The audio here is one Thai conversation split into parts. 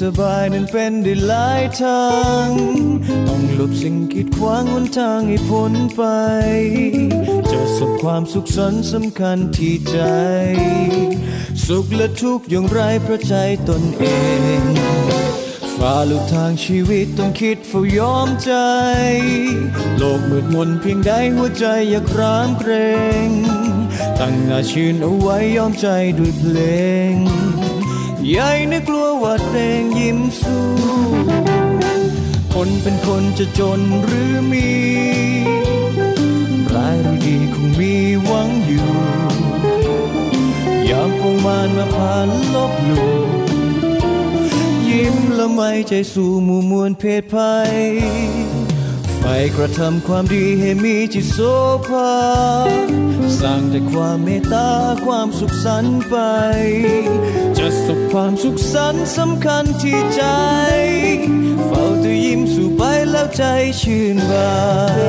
สบายนั้นเป็นได้หลายทาง ต้องหลบสิ่งกีดขวางหนทางให้พ้นไป จะสุขความสุขสันสำคัญที่ใจ สุขและทุกข์อย่างไรพระใจตนเองฝ่าลูกทางชีวิตต้องคิดเฝ้ายอมใจ โลกมืดมนเพียงใดหัวใจอย่าครามเกรง ตั้งหน้าชื่นเอาไว้ยอมใจด้วยเพลง ยายนึกกลัวว่าเพลงยิ้มสู้ คนเป็นคนจะจนหรือมีร้ายหรือดีคงมีหวังอยู่ ยามปงมานมาผ่านลบหลู่ยิ้มละไม่ใจสู่หมู่มวลเพศภัย ไปกระทำความดีให้มีจิตโสภาสร้างแต่ความเมตตาความสุขสันต์ไป จะสุขความสุขสันต์สำคัญที่ใจ เฝ้าแต่ยิ้มสู่ไปแล้วใจชื่นบาน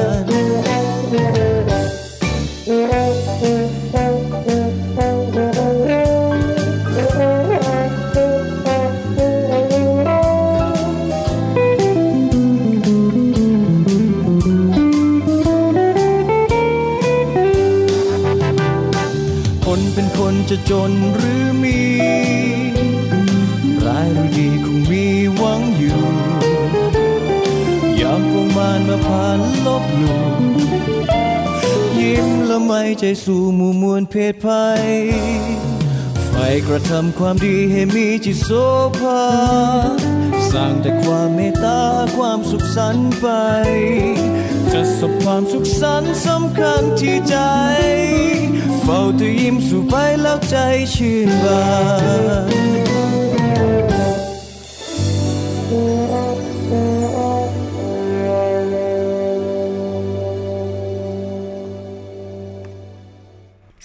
ใจสู่หมู่มวลเพศภัยไฟกระทำความดีให้มีจิตโสภาสร้างแต่ความเมตตาความสุขสันต์ไป จะสบความสุขสันต์สำคัญที่ใจ เฝ้าแต่ยิ้มสู่ไปแล้วใจชื่นบาน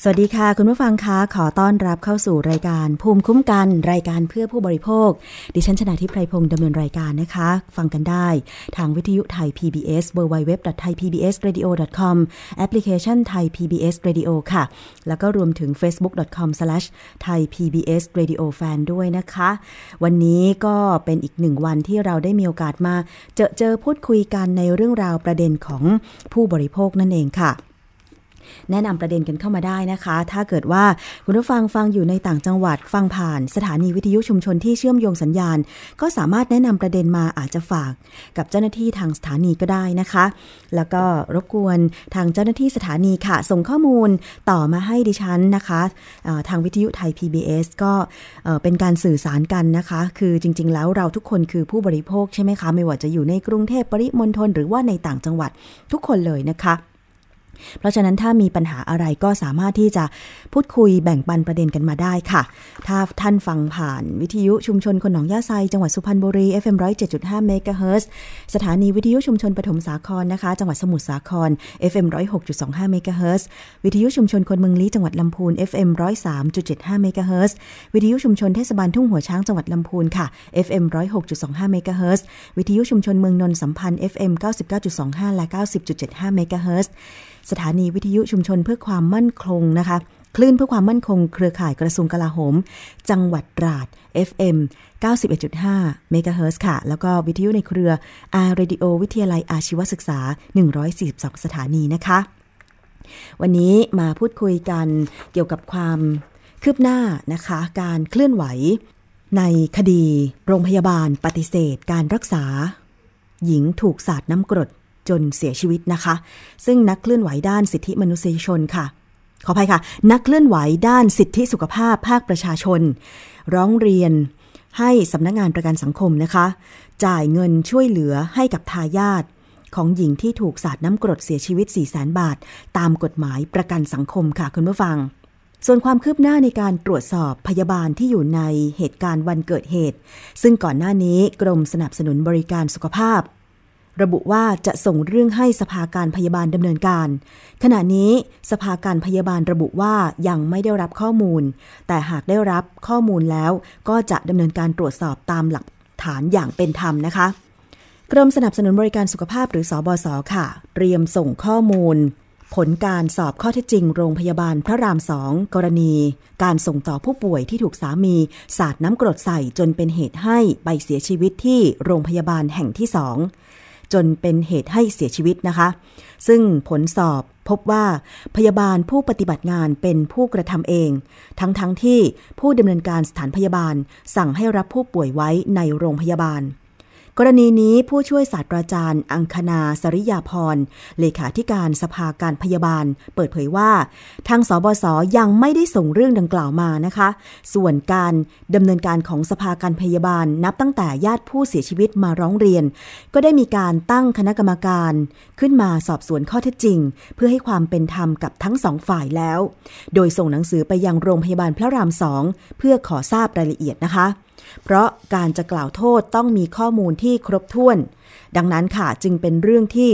สวัสดีค่ะ คุณผู้ฟังคะขอต้อนรับเข้าสู่รายการ ภูมิคุ้มกันรายการเพื่อผู้บริโภค ดิฉันชนะทิพไพรพงศ์ดำเนินรายการนะคะ ฟังกันได้ ทางวิทยุไทย PBS www.thaipbsradio.com แอปพลิเคชันไทย PBS Radio ค่ะ แล้วก็รวมถึง facebook.com/thaipbsradiofan ด้วยนะคะ วันนี้ก็เป็นอีกหนึ่งวันที่เราได้มีโอกาสมา เจอเจอพูดคุยกันในเรื่องราวประเด็นของผู้บริโภคนั่นเองค่ะ แนะนำประเด็นกันเข้ามาได้นะคะ ถ้าเกิดว่าคุณผู้ฟังฟังอยู่ในต่างจังหวัดฟังผ่านสถานีวิทยุชุมชนที่เชื่อมโยงสัญญาณ ก็สามารถแนะนำประเด็นมาอาจจะฝาก กับเจ้าหน้าที่ทางสถานีก็ได้นะคะ แล้วก็รบกวนทางเจ้าหน้าที่สถานีค่ะ ส่งข้อมูลต่อมาให้ดิฉันนะคะทางวิทยุไทย PBS ก็เอ่อเป็นการสื่อสารกันนะคะ คือจริง ๆ แล้วเราทุกคนคือผู้บริโภคใช่ไหมคะ ไม่ว่าจะอยู่ในกรุงเทพปริมณฑลหรือว่าในต่างจังหวัดทุกคนเลยนะคะ เพราะฉะนั้นถ้ามีปัญหาอะไรก็สามารถที่จะพูดคุยแบ่งปันประเด็นกันมาได้ค่ะ ถ้าท่านฟังผ่านวิทยุชุมชนคนหนองยาไซ จังหวัดสุพรรณบุรี FM 107.5เมกะเฮิรตซ์สถานีวิทยุชุมชนปฐมสาครนะคะ จังหวัดสมุทรสาคร FM 106.25เมกะเฮิรตซ์วิทยุชุมชนคนเมืองลี้จังหวัดลำพูน FM 103.75เมกะเฮิรตซ์วิทยุชุมชนเทศบาลทุ่งหัวช้างจังหวัดลำพูนค่ะ FM 106.25เมกะเฮิรตซ์วิทยุชุมชนเมืองนนท์สัมพันธ์ FM 99.25 และ 90.75เมกะเฮิรตซ์ สถานีวิทยุชุมชนเพื่อความมั่นคงนะคะ คลื่นเพื่อความมั่นคงเครือข่ายกระทรวงกลาโหม จังหวัดตราด FM 91.5เมกะเฮิรตซ์ค่ะ แล้วก็วิทยุในเครือ R Radio วิทยาลัยอาชีวศึกษา 142 สถานีนะคะ วันนี้มาพูดคุยกันเกี่ยวกับความคืบหน้านะคะ การเคลื่อนไหวในคดีโรงพยาบาลปฏิเสธ การรักษา หญิงถูกสาดน้ำกรด จนเสียชีวิตนะคะ ซึ่งนักเคลื่อนไหวด้านสิทธิมนุษยชนค่ะ ขออภัยค่ะ นักเคลื่อนไหวด้านสิทธิสุขภาพภาคประชาชน ร้องเรียนให้สำนักงงานประกันสังคมนะคะ จ่ายเงินช่วยเหลือให้กับทายาทของหญิงที่ถูกสาดน้ำกรดเสียชีวิต 4 0 0 0 0 0 บาท ตามกฎหมายประกันสังคมค่ะคุณผู้ฟัง ส่วนความคืบหน้าในการตรวจสอบพยาบาลที่อยู่ในเหตุการณ์วันเกิดเหตุ ซึ่งก่อนหน้านี้กรมสนับสนุนบริการสุขภาพ ระบุว่าจะส่งเรื่องให้สภาการพยาบาลดำเนินการ ขณะนี้สภาการพยาบาลระบุว่ายังไม่ได้รับข้อมูล แต่หากได้รับข้อมูลแล้ว ก็จะดำเนินการตรวจสอบตามหลักฐานอย่างเป็นธรรมนะคะ กรมสนับสนุนบริการสุขภาพหรือสอบศค่ะ เตรียมส่งข้อมูล ผลการสอบข้อเท็จจริง โรงพยาบาลพระรามสองกรณี การส่งต่อผู้ป่วยที่ถูกสามี สาดน้ำกรดใส่จนเป็นเหตุให้ไปเสียชีวิตที่โรงพยาบาลแห่งที่สอง จนเป็นเหตุให้เสียชีวิตนะคะ ซึ่งผลสอบพบว่าพยาบาลผู้ปฏิบัติงานเป็นผู้กระทำเอง ทั้งๆทที่ผู้ดำเนินการสถานพยาบาลสั่งให้รับผู้ป่วยไว้ในโรงพยาบาล กรณีนี้ผู้ช่วยศาสตราจารย์ อังคณาสริยาพร เลขาธิการสภาการพยาบาล เปิดเผยว่า ทางสบศยังไม่ได้ส่งเรื่องดังกล่าวมานะคะ ส่วนการดำเนินการของสภาการพยาบาล นับตั้งแต่ญาติผู้เสียชีวิตมาร้องเรียน ก็ได้มีการตั้งคณะกรรมการ ขึ้นมาสอบสวนข้อเท็จจริง เพื่อให้ความเป็นธรรมกับทั้งสองฝ่ายแล้ว โดยส่งหนังสือไปยังโรงพยาบาลพระรามสองเพื่อขอทราบรายละเอียดนะคะ เพราะการจะกล่าวโทษต้องมีข้อมูลที่ครบถ้วน ดังนั้นค่ะจึงเป็นเรื่องที่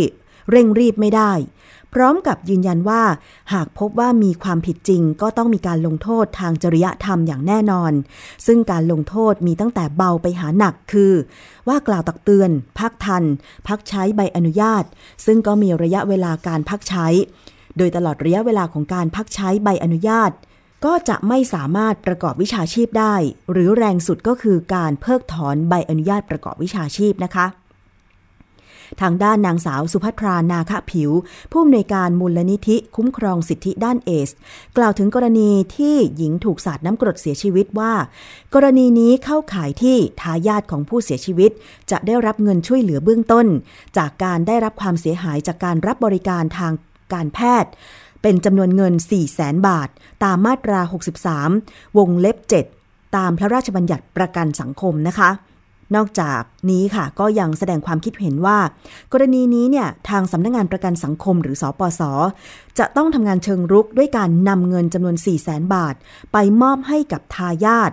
เร่งรีบไม่ได้ พร้อมกับยืนยันว่า หากพบว่ามีความผิดจริง ก็ต้องมีการลงโทษทางจริยธรรมอย่างแน่นอน ซึ่งการลงโทษมีตั้งแต่เบาไปหาหนักคือ ว่ากล่าวตักเตือน พักทัน พักใช้ใบอนุญาต ซึ่งก็มีระยะเวลาการพักใช้ โดยตลอดระยะเวลาของการพักใช้ใบอนุญาต ก็จะไม่สามารถประกอบวิชาชีพได้ หรือแรงสุดก็คือการเพิกถอนใบอนุญาตประกอบวิชาชีพนะคะ ทางด้านนางสาวสุภัทรานาคะผิว ผู้อำนวยการมูลนิธิคุ้มครองสิทธิด้านเอส กล่าวถึงกรณีที่หญิงถูกสาดน้ำกรดเสียชีวิตว่า กรณีนี้เข้าข่ายที่ทายาทของผู้เสียชีวิต จะได้รับเงินช่วยเหลือเบื้องต้น จากการได้รับความเสียหายจากการรับบริการทางการแพทย์ เป็นจำนวนเงิน 4 0 0แสนบาท ตามมาตรา 63 วงเล็บ 7 ตามพระราชบัญญัติประกันสังคมนะคะ นอกจากนี้ค่ะ ก็ยังแสดงความคิดเห็นว่า กรณีนี้เนี่ย ทางสำนักงงานประกันสังคมหรือสอปส จะต้องทำงานเชิงรุกด้วยการนำเงินจำนวน 4 0 0แสนบาท ไปมอบให้กับทายาท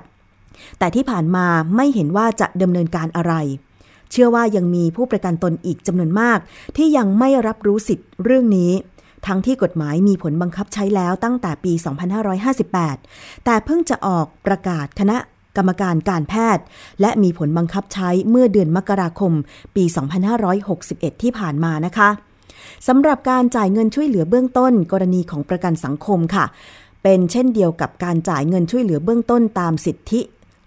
แต่ที่ผ่านมาไม่เห็นว่าจะดำเนินการอะไร เชื่อว่ายังมีผู้ประกันตนอีกจำนวนมาก ที่ยังไม่รับรู้สิทธิ์เรื่องนี้ ทั้งที่กฎหมายมีผลบังคับใช้แล้วตั้งแต่ปี 2558 แต่เพิ่งจะออกประกาศคณะกรรมการการแพทย์ และมีผลบังคับใช้เมื่อเดือนมกราคม ปี 2561 ที่ผ่านมานะคะสำหรับการจ่ายเงินช่วยเหลือเบื้องต้น กรณีของประกันสังคมค่ะ เป็นเช่นเดียวกับการจ่ายเงินช่วยเหลือเบื้องต้นตามสิทธิ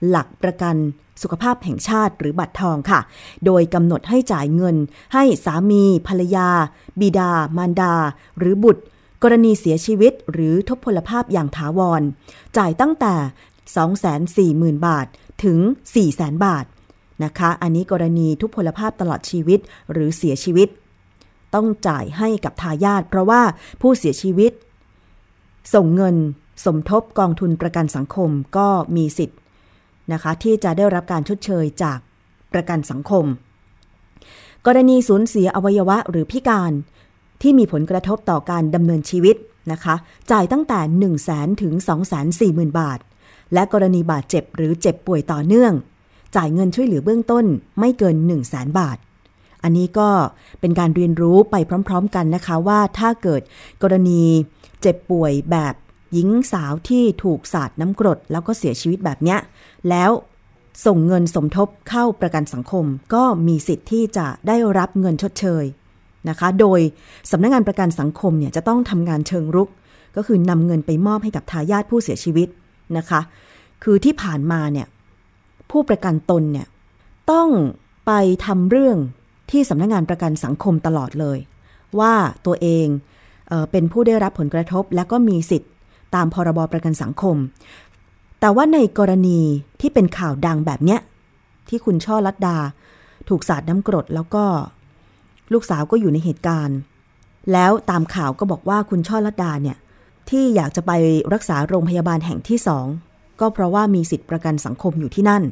หลักประกันสุขภาพแห่งชาติหรือบัตรทองค่ะ โดยกำหนดให้จ่ายเงิน ให้สามี ภรรยา บิดา มารดา หรือบุตร กรณีเสียชีวิต หรือทบพลภาพอย่างถาวร จ่ายตั้งแต่ 240,000 บาทถึง 400,000 บาทนะคะ อันนี้กรณีทุพพลภาพตลอดชีวิตหรือเสียชีวิต ต้องจ่ายให้กับทายาทเพราะว่าผู้เสียชีวิต ส่งเงินสมทบกองทุนประกันสังคมก็มีสิทธิ์ นะคะ ที่จะได้รับการชดเชยจากประกันสังคม กรณีสูญเสียอวัยวะหรือพิการที่มีผลกระทบต่อการดำเนินชีวิตนะคะ จ่ายตั้งแต่ 1 0 0 0 0แถึง 2 4 0 0 0 0 บาท และกรณีบาดเจ็บหรือเจ็บป่วยต่อเนื่อง จ่ายเงินช่วยเหลือเบื้องต้นไม่เกิน 1 0 0 0 0แบาท อันนี้ก็เป็นการเรียนรู้ไปพร้อม ๆ กันนะคะว่าถ้าเกิดกรณีเจ็บป่วยแบบ หญิงสาวที่ถูกสาดน้ำกรดแล้วก็เสียชีวิตแบบเนี้ย แล้วส่งเงินสมทบเข้าประกันสังคม ก็มีสิทธิ์ที่จะได้รับเงินชดเชยนะคะ โดยสำนักงงานประกันสังคมเนี่ยจะต้องทำงานเชิงรุก ก็คือนำเงินไปมอบให้กับทายาทผู้เสียชีวิตนะคะ คือที่ผ่านมาเนี่ยผู้ประกันตนเนี่ยต้องไปทำเรื่องที่สำนักงงานประกันสังคมตลอดเลย ว่าตัวเองเออเป็นผู้ได้รับผลกระทบ และก็มีสิทธิ์ ตามพรบประกันสังคม แต่ว่าในกรณีที่เป็นข่าวดังแบบเนี้ย ที่คุณช่อลัดดา ถูกสาดน้ำกรดแล้วก็ ลูกสาวก็อยู่ในเหตุการณ์ แล้วตามข่าวก็บอกว่าคุณช่อลัดดาเนี่ยที่อยากจะไปรักษาโรงพยาบาลแห่งที่สองก็เพราะว่ามีสิทธิประกันสังคมอยู่ที่นั่น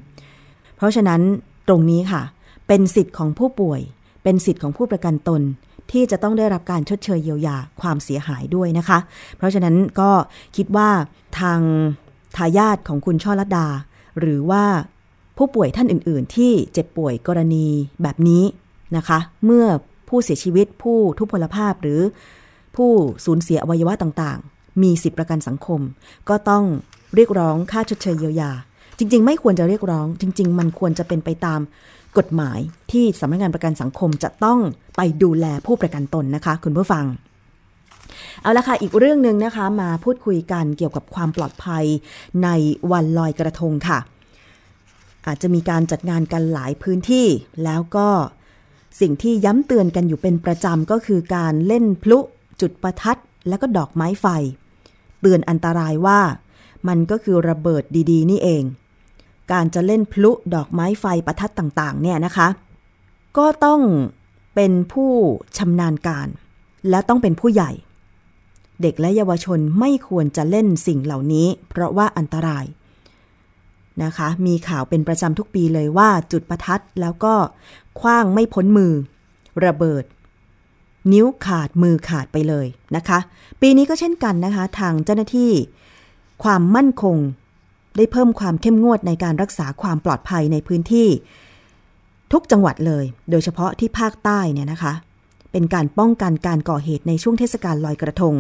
เพราะฉะนั้นตรงนี้ค่ะ เป็นสิทธิ์ของผู้ป่วย เป็นสิทธิ์ของผู้ประกันตน ที่จะต้องได้รับการชดเชยเยียวยาความเสียหายด้วยนะคะ เพราะฉะนั้นก็คิดว่าทางทายาทของคุณช่อลัดดา หรือว่าผู้ป่วยท่านอื่น ๆ ที่เจ็บป่วยกรณีแบบนี้นะคะ เมื่อผู้เสียชีวิตผู้ทุพพลภาพหรือผู้สูญเสียอวัยวะต่างๆ มีสิทธิประกันสังคม ก็ต้องเรียกร้องค่าชดเชยเยียวยา จริง ๆ ไม่ควรจะเรียกร้อง จริง ๆ มันควรจะเป็นไปตาม กฎหมายที่สำนักงานประกันสังคมจะต้องไปดูแลผู้ประกันตนนะคะ คุณผู้ฟัง เอาละค่ะ อีกเรื่องหนึ่งนะคะ มาพูดคุยกันเกี่ยวกับความปลอดภัยในวันลอยกระทงค่ะ อาจจะมีการจัดงานกันหลายพื้นที่ แล้วก็สิ่งที่ย้ำเตือนกันอยู่เป็นประจำก็คือการเล่นพลุ จุดประทัด แล้วก็ดอกไม้ไฟ เตือนอันตรายว่ามันก็คือระเบิดดี ๆ นี่เอง การจะเล่นพลุดอกไม้ไฟประทัดต่างๆ เนี่ยนะคะ ก็ต้องเป็นผู้ชำนาญการ และต้องเป็นผู้ใหญ่ เด็กและเยาวชนไม่ควรจะเล่นสิ่งเหล่านี้ เพราะว่าอันตรายนะคะ มีข่าวเป็นประจำทุกปีเลยว่าจุดประทัดแล้วก็คว้างไม่พ้นมือ ระเบิด นิ้วขาดมือขาดไปเลยนะคะ ปีนี้ก็เช่นกันนะคะ ทางเจ้าหน้าที่ ความมั่นคง ได้เพิ่มความเข้มงวดในการรักษาความปลอดภัยในพื้นที่ ทุกจังหวัดเลย โดยเฉพาะที่ภาคใต้เนี่ยนะคะ เป็นการป้องกันการก่อเหตุในช่วงเทศกาลลอยกระทง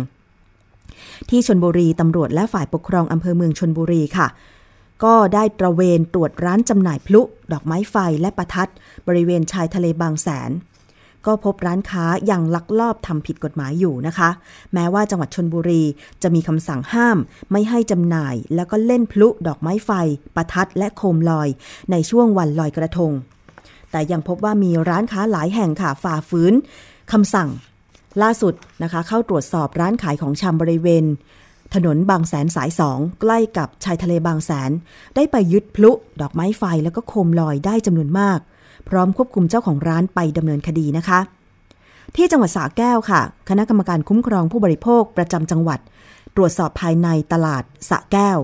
ที่ชนบุรีตำรวจและฝ่ายปกครองอำเภอเมืองชนบุรีค่ะ ก็ได้ตระเวนตรวจร้านจำหน่ายพลุ ดอกไม้ไฟและประทัด บริเวณชายทะเลบางแสน ก็พบร้านค้ายังลักลอบทำผิดกฎหมายอยู่นะคะ แม้ว่าจังหวัดชนบุรีจะมีคำสั่งห้าม ไม่ให้จำหน่าย แล้วก็เล่นพลุดอกไม้ไฟ ประทัดและโคมลอย ในช่วงวันลอยกระทง แต่ยังพบว่ามีร้านค้าหลายแห่งค่ะฝ่าฝืนคำสั่ง ล่าสุดนะคะ เข้าตรวจสอบร้านขายของชำบริเวณถนนบางแสนสายสองใกล้กับชายทะเลบางแสน ได้ไปยึดพลุ ดอกไม้ไฟแล้วก็โคมลอยได้จำนวนมาก พร้อมควบคุมเจ้าของร้านไปดำเนินคดีนะคะ ที่จังหวัดสระแก้วค่ะ คณะกรรมการคุ้มครองผู้บริโภคประจำจังหวัด ตรวจสอบภายในตลาดสระแก้ว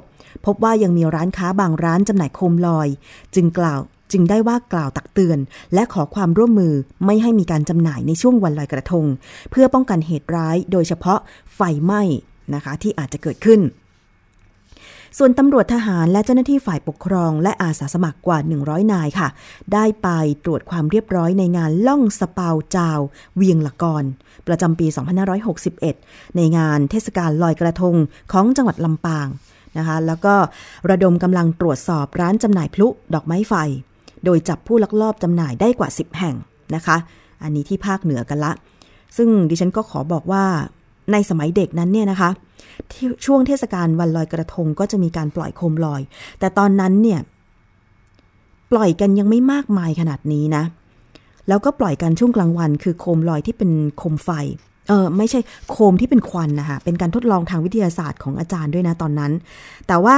พบว่ายังมีร้านค้าบางร้านจำหน่ายโคมลอย จึงกล่าวจึงได้ว่ากล่าวตักเตือน และขอความร่วมมือไม่ให้มีการจำหน่ายในช่วงวันลอยกระทง เพื่อป้องกันเหตุร้าย โดยเฉพาะไฟไหม้นะคะที่อาจจะเกิดขึ้น ส่วนตำรวจทหารและเจ้าหน้าที่ฝ่ายปกครองและอาสาสมัครกว่า 100 นายค่ะ ได้ไปตรวจความเรียบร้อยในงานล่องสเปาจาว เวียงละกรประจำปี 2561 ในงานเทศกาลลอยกระทงของจังหวัดลำปางนะคะ แล้วก็ระดมกำลังตรวจสอบร้านจำหน่ายพลุดอกไม้ไฟ โดยจับผู้ลักลอบจำหน่ายได้กว่า 10 แห่งนะคะ อันนี้ที่ภาคเหนือกันละ ซึ่งดิฉันก็ขอบอกว่าในสมัยเด็กนั้นเนี่ยนะคะ ช่วงเทศกาลวันลอยกระทงก็จะมีการปล่อยโคมลอย แต่ตอนนั้นเนี่ยปล่อยกันยังไม่มากมายขนาดนี้นะ แล้วก็ปล่อยกันช่วงกลางวัน คือโคมลอยที่เป็นโคมไฟ เออไม่ใช่โคมที่เป็นควันนะคะเป็นการทดลองทางวิทยาศาสตร์ของอาจารย์ด้วยนะตอนนั้น แต่ว่า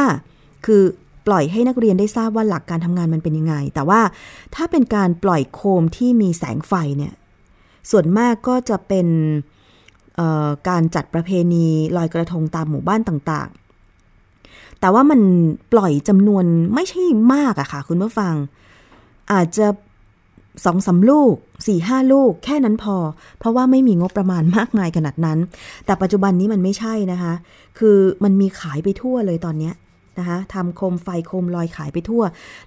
คือปล่อยให้นักเรียนได้ทราบว่าหลักการทำงานมันเป็นยังไง แต่ว่าถ้าเป็นการปล่อยโคมที่มีแสงไฟเนี่ย ส่วนมากก็จะเป็น การจัดประเพณีลอยกระทงตามหมู่บ้านต่างๆ แต่ว่ามันปล่อยจำนวนไม่ใช่มากอะค่ะ คุณผู้ฟัง อาจจะสองสาลูกสี่ห้าลูก แค่นั้นพอ เพราะว่าไม่มีงบประมาณมากมายขนาดนั้น แต่ปัจจุบันนี้มันไม่ใช่นะคะ คือมันมีขายไปทั่วเลยตอนนี้นะคะทำโคมไฟโคมลอยขายไปทั่ว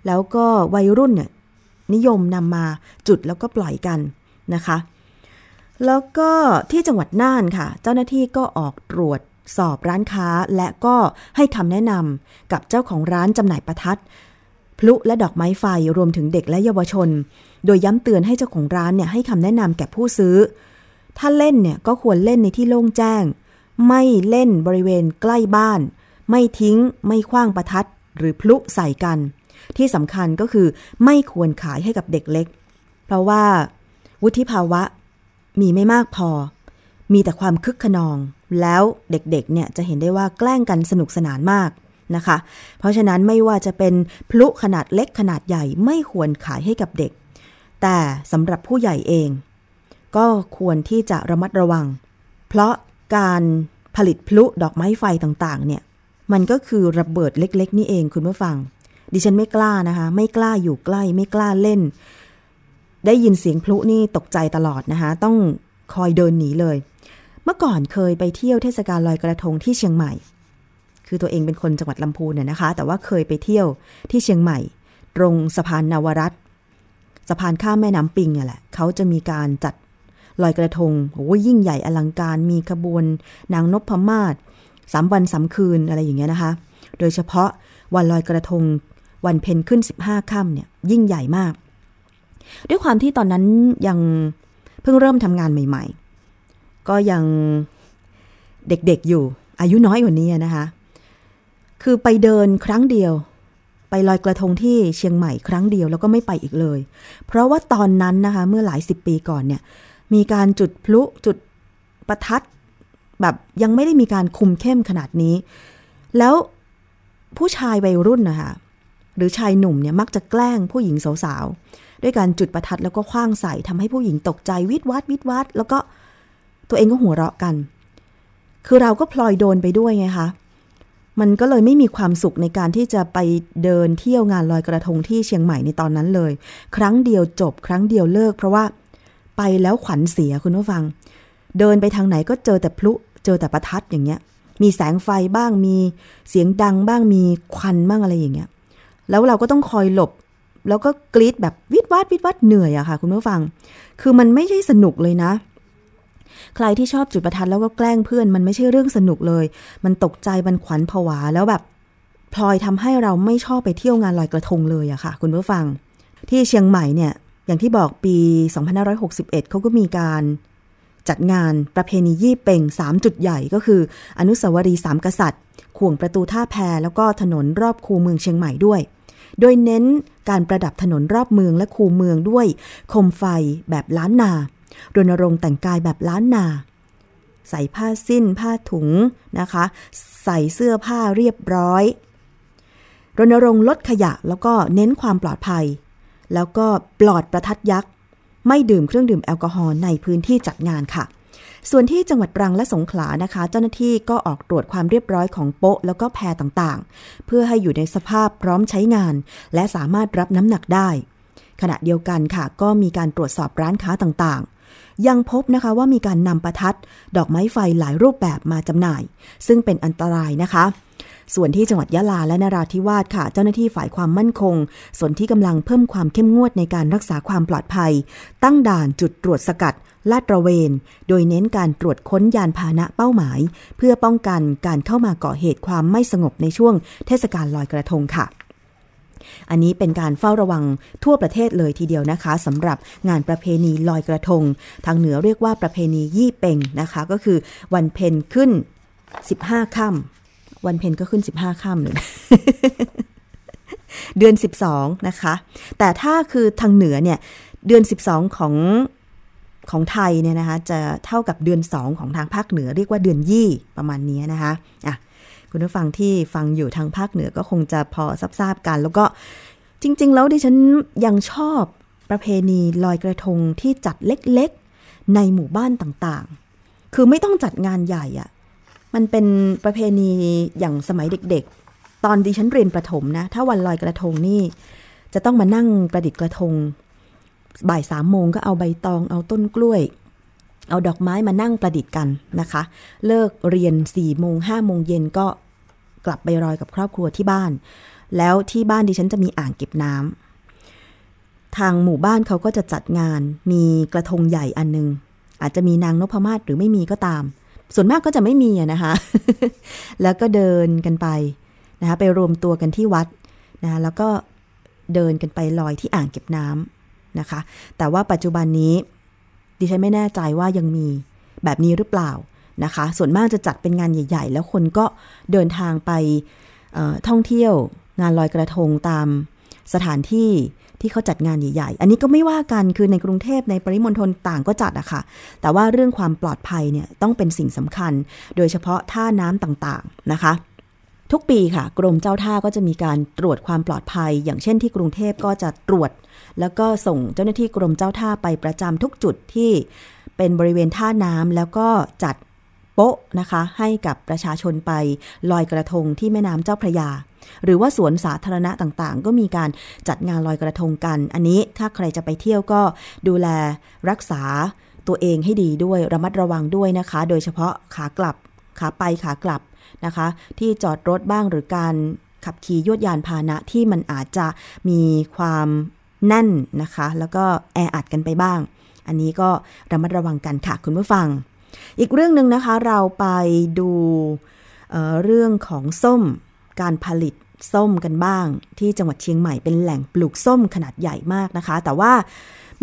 แล้วก็วัยรุ่นเนี่ยนิยมนำมาจุดแล้วก็ปล่อยกันนะคะ แล้วก็ที่จังหวัดน่านค่ะ เจ้าหน้าที่ก็ออกตรวจสอบร้านค้าและก็ให้คำแนะนำกับเจ้าของร้านจำหน่ายประทัด พลุและดอกไม้ไฟรวมถึงเด็กและเยาวชน โดยย้ำเตือนให้เจ้าของร้านเนี่ยให้คำแนะนำแก่ผู้ซื้อ ถ้าเล่นเนี่ยก็ควรเล่นในที่โล่งแจ้ง ไม่เล่นบริเวณใกล้บ้าน ไม่ทิ้ง ไม่คว้างประทัด หรือพลุใส่กัน ที่สำคัญก็คือไม่ควรขายให้กับเด็กเล็ก เพราะว่าวุฒิภาวะ มีไม่มากพอ มีแต่ความคึกขนอง แล้วเด็กๆเนี่ยจะเห็นได้ว่าแกล้งกันสนุกสนานมากนะคะ เพราะฉะนั้นไม่ว่าจะเป็นพลุขนาดเล็กขนาดใหญ่ไม่ควรขายให้กับเด็ก แต่สำหรับผู้ใหญ่เอง ก็ควรที่จะระมัดระวัง เพราะการผลิตพลุดอกไม้ไฟต่างๆ เนี่ย มันก็คือระเบิดเล็ก ๆ นี่เองคุณผู้ฟัง ดิฉันไม่กล้านะคะ ไม่กล้าอยู่ใกล้ ไม่กล้าเล่น ได้ยินเสียงพลุนี่ตกใจตลอดนะคะ ต้องคอยเดินหนีเลย เมื่อก่อนเคยไปเที่ยวเทศกาลลอยกระทงที่เชียงใหม่ คือตัวเองเป็นคนจังหวัดลำพูนเนี่ยนะคะ แต่ว่าเคยไปเที่ยวที่เชียงใหม่ ตรงสะพานนวรัตสะพานข้ามแม่น้ำปิงเนี่ยแหละเขาจะมีการจัดลอยกระทงโอ้ยิ่งใหญ่อลังการมีขบวน นางนพมาศสามวันสามคืนอะไรอย่างเงี้ยนะคะ โดยเฉพาะวันลอยกระทง วันเพ็ญขึ้น 15ค่ำเนี่ยยิ่งใหญ่มาก ด้วยความที่ตอนนั้นยังเพิ่งเริ่มทำงานใหม่ ๆ ก็ยังเด็กๆอยู่อายุน้อยกว่านี้นะคะ คือไปเดินครั้งเดียว ไปลอยกระทงที่เชียงใหม่ครั้งเดียวแล้วก็ไม่ไปอีกเลย เพราะว่าตอนนั้นนะคะเมื่อหลายสิบปีก่อนเนี่ย มีการจุดพลุจุดประทัดแบบยังไม่ได้มีการคุมเข้มขนาดนี้ แล้วผู้ชายวัยรุ่นนะคะหรือชายหนุ่มเนี่ยมักจะแกล้งผู้หญิงสาวๆ ด้วยการจุดประทัดแล้วก็คว้างใส่ทำให้ผู้หญิงตกใจวิดวัดวิดวัด แล้วก็ตัวเองก็หัวเราะกัน คือเราก็พลอยโดนไปด้วยไงคะมันก็เลยไม่มีความสุขในการที่จะไปเดินเที่ยวงานลอยกระทงที่เชียงใหม่ในตอนนั้นเลย ครั้งเดียวจบ ครั้งเดียวเลิก เพราะว่าไปแล้วขวัญเสียคุณผู้ฟัง เดินไปทางไหนก็เจอแต่พลุ เจอแต่ประทัดอย่างเงี้ย มีแสงไฟบ้างมีเสียงดังบ้างมีควันบ้างอะไรอย่างเงี้ย แล้วเราก็ต้องคอยหลบ แล้วก็กรีดแบบวิดวัดวิดวัดเหนื่อยอะค่ะ คุณผู้ฟัง คือมันไม่ใช่สนุกเลยนะ ใครที่ชอบจุดประทัดแล้วก็แกล้งเพื่อน มันไม่ใช่เรื่องสนุกเลย มันตกใจมันขวัญผวาแล้วแบบพลอยทำให้เราไม่ชอบไปเที่ยวงานลอยกระทงเลยอะค่ะ คุณผู้ฟัง ที่เชียงใหม่เนี่ย อย่างที่บอกปี 2561เขาก็มีการจัดงานประเพณียี่เป่ง 3 จุดใหญ่ก็คือ อนุสาวรีย์สามกษัตริย์ ข่วงประตูท่าแพแล้วก็ถนนรอบคูเมืองเชียงใหม่ด้วย โดยเน้นการประดับถนนรอบเมืองและคูเมืองด้วยโคมไฟแบบล้านนารณรงค์แต่งกายแบบล้านนา ใส่ผ้าสิ้นผ้าถุงนะคะ ใส่เสื้อผ้าเรียบร้อย รณรงค์ลดขยะแล้วก็เน้นความปลอดภัย แล้วก็ปลอดประทัดยักษ์ ไม่ดื่มเครื่องดื่มแอลกอฮอล์ในพื้นที่จัดงานค่ะ ส่วนที่จังหวัดตรังและสงขลานะคะ เจ้าหน้าที่ก็ออกตรวจความเรียบร้อยของโป๊ะแล้วก็แพรต่างๆ เพื่อให้อยู่ในสภาพพร้อมใช้งาน และสามารถรับน้ำหนักได้ ขณะเดียวกันค่ะ ก็มีการตรวจสอบร้านค้าต่างๆ ยังพบนะคะว่ามีการนำประทัด ดอกไม้ไฟหลายรูปแบบมาจำหน่าย ซึ่งเป็นอันตรายนะคะส่วนที่จังหวัดยะลาและนราธิวาสค่ะ เจ้าหน้าที่ฝ่ายความมั่นคง ส่วนที่กำลังเพิ่มความเข้มงวดในการรักษาความปลอดภัย ตั้งด่านจุดตรวจสกัด ลาดตระเวน โดยเน้นการตรวจค้นยานพาหนะเป้าหมาย เพื่อป้องกันการเข้ามาก่อเหตุความไม่สงบในช่วงเทศกาลลอยกระทงค่ะอันนี้เป็นการเฝ้าระวังทั่วประเทศเลยทีเดียวนะคะสำหรับงานประเพณีลอยกระทง ทางเหนือเรียกว่าประเพณียี่เป่งนะคะ ก็คือวันเพ็ญขึ้น 15ค่ำวันเพ็ญก็ขึ้น 15ค่ำเลยเดือน 12 นะคะ แต่ถ้าคือทางเหนือเนี่ย เดือน 12 ของ ของไทยเนี่ยนะคะจะเท่ากับเดือน 2 ของทางภาคเหนือเรียกว่าเดือนยี่ประมาณนี้นะคะอะคุณผู้ฟังที่ฟังอยู่ทางภาคเหนือก็คงจะพอทราบๆกัน แล้วก็จริง ๆ แล้วดิฉันยังชอบประเพณีลอยกระทงที่จัดเล็กๆ ในหมู่บ้านต่างๆ คือไม่ต้องจัดงานใหญ่อะมันเป็นประเพณีอย่างสมัยเด็กๆ ตอนดิฉันเรียนประถมนะ ถ้าวันลอยกระทงนี่ จะต้องมานั่งประดิษฐ์กระทง บ่ายสามโมงก็เอาใบตองเอาต้นกล้วย เอาดอกไม้มานั่งประดิษฐ์กันนะคะ เลิกเรียนสี่โมงห้าโมงเย็นก็กลับไปรอยกับครอบครัวที่บ้าน แล้วที่บ้านดิฉันจะมีอ่างเก็บน้ำทางหมู่บ้านเขาก็จะจัดงาน มีกระทงใหญ่อันนึง อาจจะมีนางนพมาศหรือไม่มีก็ตาม ส่วนมากก็จะไม่มีนะคะ แล้วก็เดินกันไปนะคะไปรวมตัวกันที่วัดนะคะแล้วก็เดินกันไปลอยที่อ่างเก็บน้ำ นะคะ แต่ว่าปัจจุบันนี้ดิฉันไม่แน่ใจว่ายังมีแบบนี้หรือเปล่านะคะ ส่วนมากจะจัดเป็นงานใหญ่ ๆ แล้วคนก็เดินทางไปท่องเที่ยวงานลอยกระทงตามสถานที่ที่เขาจัดงานใหญ่ๆ อันนี้ก็ไม่ว่ากัน คือในกรุงเทพในปริมณฑลต่างก็จัดอะค่ะ แต่ว่าเรื่องความปลอดภัยเนี่ยต้องเป็นสิ่งสำคัญ โดยเฉพาะท่าน้ำต่างๆนะคะ ทุกปีค่ะ กรมเจ้าท่าก็จะมีการตรวจความปลอดภัย อย่างเช่นที่กรุงเทพก็จะตรวจ แล้วก็ส่งเจ้าหน้าที่กรมเจ้าท่าไปประจำทุกจุดที่เป็นบริเวณท่าน้ำแล้วก็จัดโป๊ะนะคะ ให้กับประชาชนไปลอยกระทงที่แม่น้ำเจ้าพระยา หรือว่าสวนสาธารณะต่างๆ ก็มีการจัดงานลอยกระทงกัน อันนี้ถ้าใครจะไปเที่ยวก็ดูแลรักษาตัวเองให้ดีด้วยระมัดระวังด้วยนะคะ โดยเฉพาะขากลับขาไปขากลับ นะคะ ที่จอดรถบ้างหรือการขับขี่ยวดยานพาหนะที่มันอาจจะมีความแน่นนะคะ แล้วก็แออัดกันไปบ้าง อันนี้ก็ระมัดระวังกันค่ะคุณผู้ฟัง อีกเรื่องหนึ่งนะคะเราไปดูเเรื่องของส้มการผลิตส้มกันบ้าง ที่จังหวัดเชียงใหม่เป็นแหล่งปลูกส้มขนาดใหญ่มากนะคะ แต่ว่า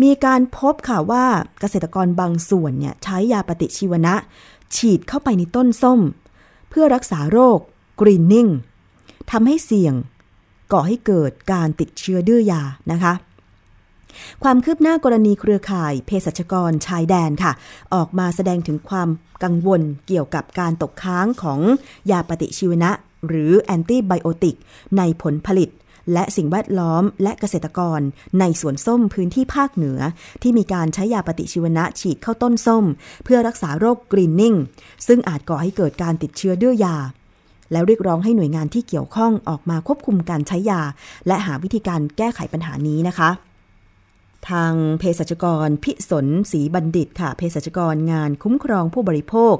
มีการพบค่ะว่าเกษตรกรบางส่วนเนี่ยใช้ยาปฏิชีวนะ ฉีดเข้าไปในต้นส้ม เพื่อรักษาโรคกรีนนิ่งทำให้เสี่ยงก่อให้เกิดการติดเชื้อดื้อยานะคะ ความคืบหน้ากรณีเครือข่ายเภสัชกรชายแดนค่ะ ออกมาแสดงถึงความกังวลเกี่ยวกับการตกค้างของยาปฏิชีวนะ หรือ antibiotic ในผลผลิต และสิ่งแวดล้อมและเกษตรกร ในสวนส้มพื้นที่ภาคเหนือ ที่มีการใช้ยาปฏิชีวนะฉีดเข้าต้นส้ม เพื่อรักษาโรค greening ซึ่งอาจก่อให้เกิดการติดเชื้อดื้อยา แล้วเรียกร้องให้หน่วยงานที่เกี่ยวข้องออกมาควบคุมการใช้ยา และหาวิธีการแก้ไขปัญหานี้นะคะทางเภสัชกรพิสนศรีบัณฑิตค่ะเภสัชกรงานคุ้มครองผู้บริโภค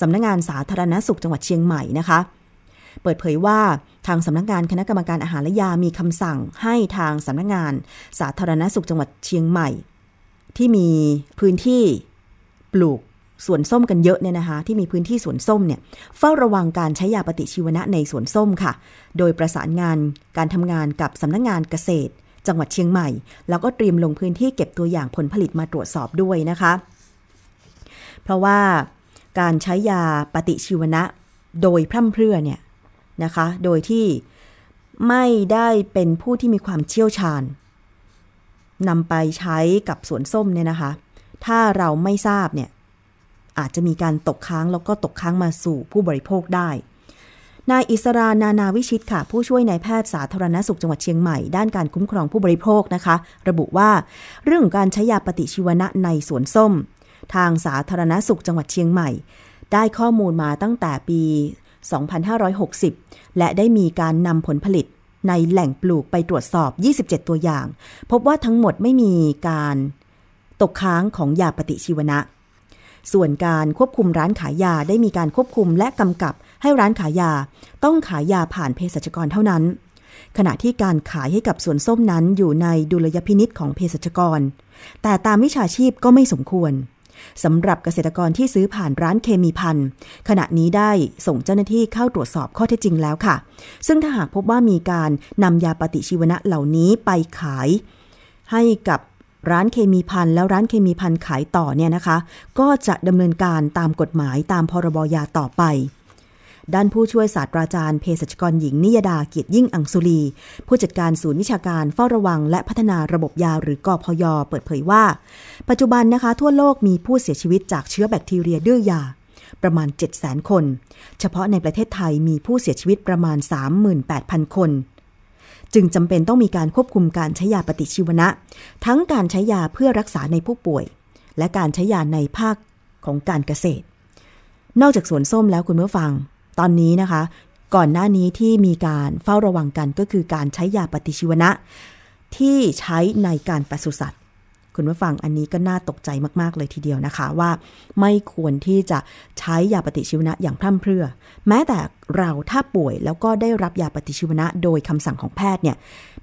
สำนักงงานสาธารณสุขจังหวัดเชียงใหม่นะคะ เปิดเผยว่า ทางสำนักงงานคณะกรรมการอาหารและยามีคำสั่งให้ทางสำนักงงานสาธารณสุขจังหวัดเชียงใหม่ ที่มีพื้นที่ปลูกสวนส้มกันเยอะเนี่ยนะคะที่มีพื้นที่สวนส้มเนี่ยเฝ้าระวังการใช้ยาปฏิชีวนะในสวนส้มค่ะ โดยประสานงานการทำงานกับสำนักงงานเกษตร จังหวัดเชียงใหม่ แล้วก็เตรียมลงพื้นที่เก็บตัวอย่างผลผลิตมาตรวจสอบด้วยนะคะ เพราะว่าการใช้ยาปฏิชีวนะ โดยพร่ำเพรื่อเนี่ย นะคะ โดยที่ไม่ได้เป็นผู้ที่มีความเชี่ยวชาญนำไปใช้กับสวนส้มเนี่ยนะคะ ถ้าเราไม่ทราบเนี่ยอาจจะมีการตกค้างแล้วก็ตกค้างมาสู่ผู้บริโภคได้ นายอิสรานานาวิชิตค่ะ ผู้ช่วยนายแพทย์สาธารณสุขจังหวัดเชียงใหม่ ด้านการคุ้มครองผู้บริโภคนะคะ ระบุว่าเรื่องการใช้ยาปฏิชีวนะในสวนส้ม ทางสาธารณสุขจังหวัดเชียงใหม่ ได้ข้อมูลมาตั้งแต่ปี 2560 และได้มีการนำผลผลิตในแหล่งปลูกไปตรวจสอบ 27 ตัวอย่าง พบว่าทั้งหมดไม่มีการตกค้างของยาปฏิชีวนะ ส่วนการควบคุมร้านขายยาได้มีการควบคุมและกำกับให้ร้านขายยาต้องขายยาผ่านเภสัชกรเท่านั้น ขณะที่การขายให้กับสวนส้มนั้นอยู่ในดุลยพินิษของเภสัชกร แต่ตามวิชาชีพก็ไม่สมควร สำหรับเกษตรกรที่ซื้อผ่านร้านเคมีพันขณะนี้ได้ส่งเจ้าหน้าที่เข้าตรวจสอบข้อเท็จจริงแล้วค่ะ ซึ่งถ้าหากพบว่ามีการนำยาปฏิชีวนะเหล่านี้ไปขาย ให้กับร้านเคมีพันแล้วร้านเคมีพันขายต่อเนี่ยนะคะ ก็จะดำเนินการตามกฎหมายตามพรบยาต่อไป ด้านผู้ช่วยศาสตราจารย์เภสัชกรหญิงนิยดาเกียรติยิ่งอังสุลีผู้จัดการศูนย์วิชาการเฝ้าระวัง และพัฒนาระบบยาหรือกอพยเปิดเผยว่า ปัจจุบันนะคะ ทั่วโลกมีผู้เสียชีวิตจากเชื้อแบคทีเรียดื้อยาประมาณ 7 0 0 0 0 0 คน เฉพาะในประเทศไทยมีผู้เสียชีวิตประมาณ 38,000 คน จึงจำเป็นต้องมีการควบคุมการใช้ยาปฏิชีวนะ ทั้งการใช้ยาเพื่อรักษาในผู้ป่วย และการใช้ยาในภาคของการเกษตร นอกจากสวนส้มแล้วคุณผู้ฟัง ตอนนี้นะคะ ก่อนหน้านี้ที่มีการเฝ้าระวังกันก็คือการใช้ยาปฏิชีวนะ ที่ใช้ในการปศุสัตว์ คุณผู้ฟังอันนี้ก็น่าตกใจมาก ๆ เลยทีเดียวนะคะว่า ไม่ควรที่จะใช้ยาปฏิชีวนะอย่างพร่ำเพรื่อ แม้แต่เราถ้าป่วยแล้วก็ได้รับยาปฏิชีวนะโดยคำสั่งของแพทย์เนี่ย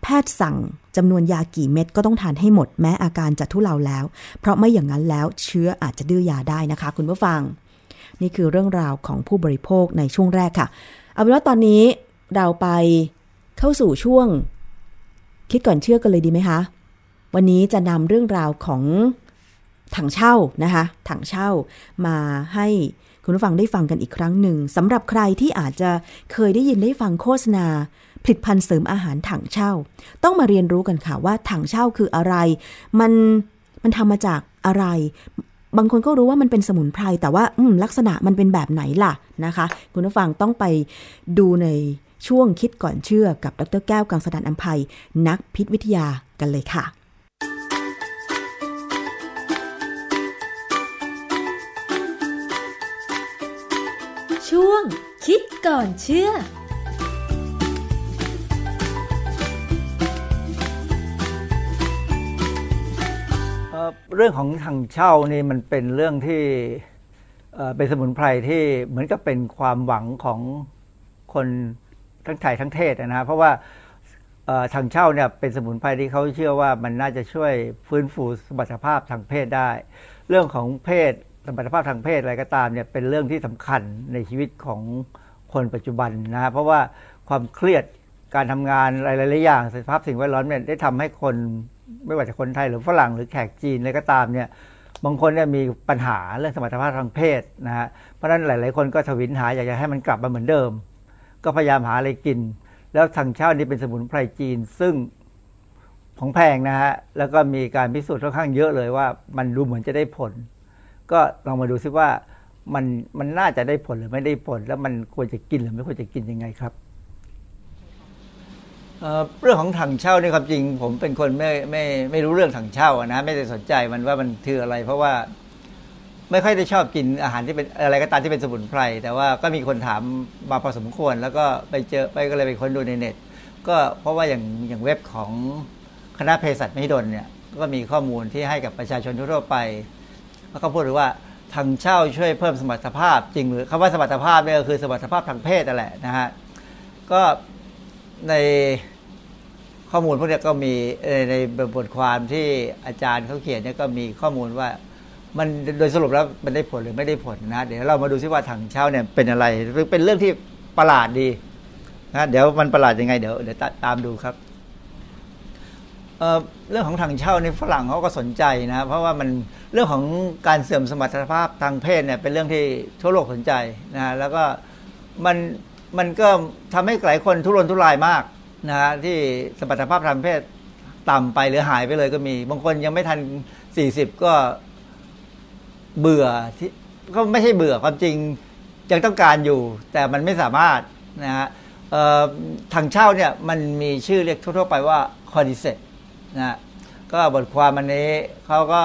แพทย์สั่งจำนวนยากี่เม็ดก็ต้องทานให้หมดแม้อาการจะทุเลาแล้ว เพราะไม่อย่างนั้นแล้วเชื้ออาจจะดื้อยาได้นะคะ คุณผู้ฟัง นี่คือเรื่องราวของผู้บริโภคในช่วงแรกค่ะ เอาเป็นว่าตอนนี้เราไปเข้าสู่ช่วง คิดก่อนเชื่อกันเลยดีไหมคะ วันนี้จะนำเรื่องราวของถังเช่านะคะถังเช่ามาให้คุณผู้ฟังได้ฟังกันอีกครั้งหนึ่งสำหรับใครที่อาจจะเคยได้ยินได้ฟังโฆษณา ผลิตภัณฑ์เสริมอาหารถังเช่า ต้องมาเรียนรู้กันค่ะว่าถังเช่าคืออะไร มันมันทำมาจากอะไร บางคนก็รู้ว่ามันเป็นสมุนไพรแต่ว่าลักษณะมันเป็นแบบไหนล่ะนะคะ คุณผู้ฟังต้องไปดูในช่วงคิดก่อนเชื่อกับดรแก้วกังสดานอัมภัยนักพิษวิทยากันเลยค่ะ ช่วงคิดก่อนเชื่อ เรื่องของทางเช่านี่มันเป็นเรื่องที่เป็นสมุนไพรที่เหมือนกับเป็นความหวังของคนทั้งไทยทั้งเทศนะเพราะว่าทางเช่าเนี่ยเป็นสมุนไพรที่เขาเชื่อว่ามันน่าจะช่วยฟื้นฟูสมรรถภาพทางเพศได้ เรื่องของเพศสมรรถภาพทางเพศอะไรก็ตามเนี่ยเป็นเรื่องที่สำคัญในชีวิตของคนปัจจุบันนะ เพราะว่าความเครียดการทำงานอะไรหลายๆอย่างสภาพสิ่งแวดล้อมเนี่ยได้ทำให้คน ไม่ว่าจะคนไทยหรือฝรั่งหรือแขกจีนอะไรก็ตามเนี่ยบางคนเนี่ยมีปัญหาเรื่องสมรรถภาพทางเพศนะฮะเพราะฉะนั้นหลาย ๆ คนก็ทวินหาอยากจะให้มันกลับมาเหมือนเดิม ก็พยายามหาอะไรกิน แล้วทางเช่านี้เป็นสมุนไพรจีนซึ่งของแพงนะฮะแล้วก็มีการพิสูจน์ค่อนข้างเยอะเลยว่ามันดูเหมือนจะได้ผล ก็ลองมาดูซิว่ามันมันน่าจะได้ผลหรือไม่ได้ผล แล้วมันควรจะกินหรือไม่ควรจะกินยังไงครับ เรื่องของถังเช่านี่ความจริง ผมเป็นคนไม่ไม่ไม่รู้เรื่องถังเช่านะไม่ได้สนใจมันว่ามันคืออะไร เพราะว่าไม่ค่อยได้ชอบกินอาหารที่เป็นอะไรก็ตามที่เป็นสมุนไพร แต่ว่าก็มีคนถามมาพอสมควร แล้วก็ไปเจอไปก็เลยไปค้นดูในเน็ต ก็เพราะว่าอย่างอย่างเว็บของคณะเภสัชมหิดลเนี่ยก็มีข้อมูลที่ให้กับประชาชนทั่วไป แล้วก็พูดถึงว่าทางเช่าช่วยเพิ่มสมรรถภาพจริงหรือคำว่าสมรรถภาพเนี่ยก็คือสมรรถภาพทางเพศนั่นแหละนะฮะก็ใน ข้อมูลพวกนี้ก็มีในบทความที่อาจารย์เขาเขียนเนี่ยก็มีข้อมูลว่ามันโดยสรุปแล้วมันได้ผลหรือไม่ได้ผลนะ เดี๋ยวเรามาดูซิว่าถังเช่าเนี่ยเป็นอะไรเป็นเรื่องที่ประหลาดดีนะเดี๋ยวมันประหลาดยังไงเดี๋ยวเดี๋ยวตามดูครับเเรื่องของถังเช่าในฝรั่งเขาก็สนใจนะเพราะว่ามันเรื่องของการเสื่อมสมรรถภาพทางเพศเนี่ยเป็นเรื่องที่ทั่วโลกสนใจนะแล้วก็มันมันก็ทำให้หลายคนทุรนทุรายมาก นะฮะที่สมรรถภาพทางเพศต่ำไปหรือหายไปเลยก็มี บางคนยังไม่ทันสี่สิบก็เบื่อที่ก็ไม่ใช่เบื่อความจริงยังต้องการอยู่ แต่มันไม่สามารถนะฮะทางเช่าเนี่ยมันมีชื่อเรียกทั่ว ๆ ไปว่าคอดิเซตนะก็บทความอันนี้เขาก็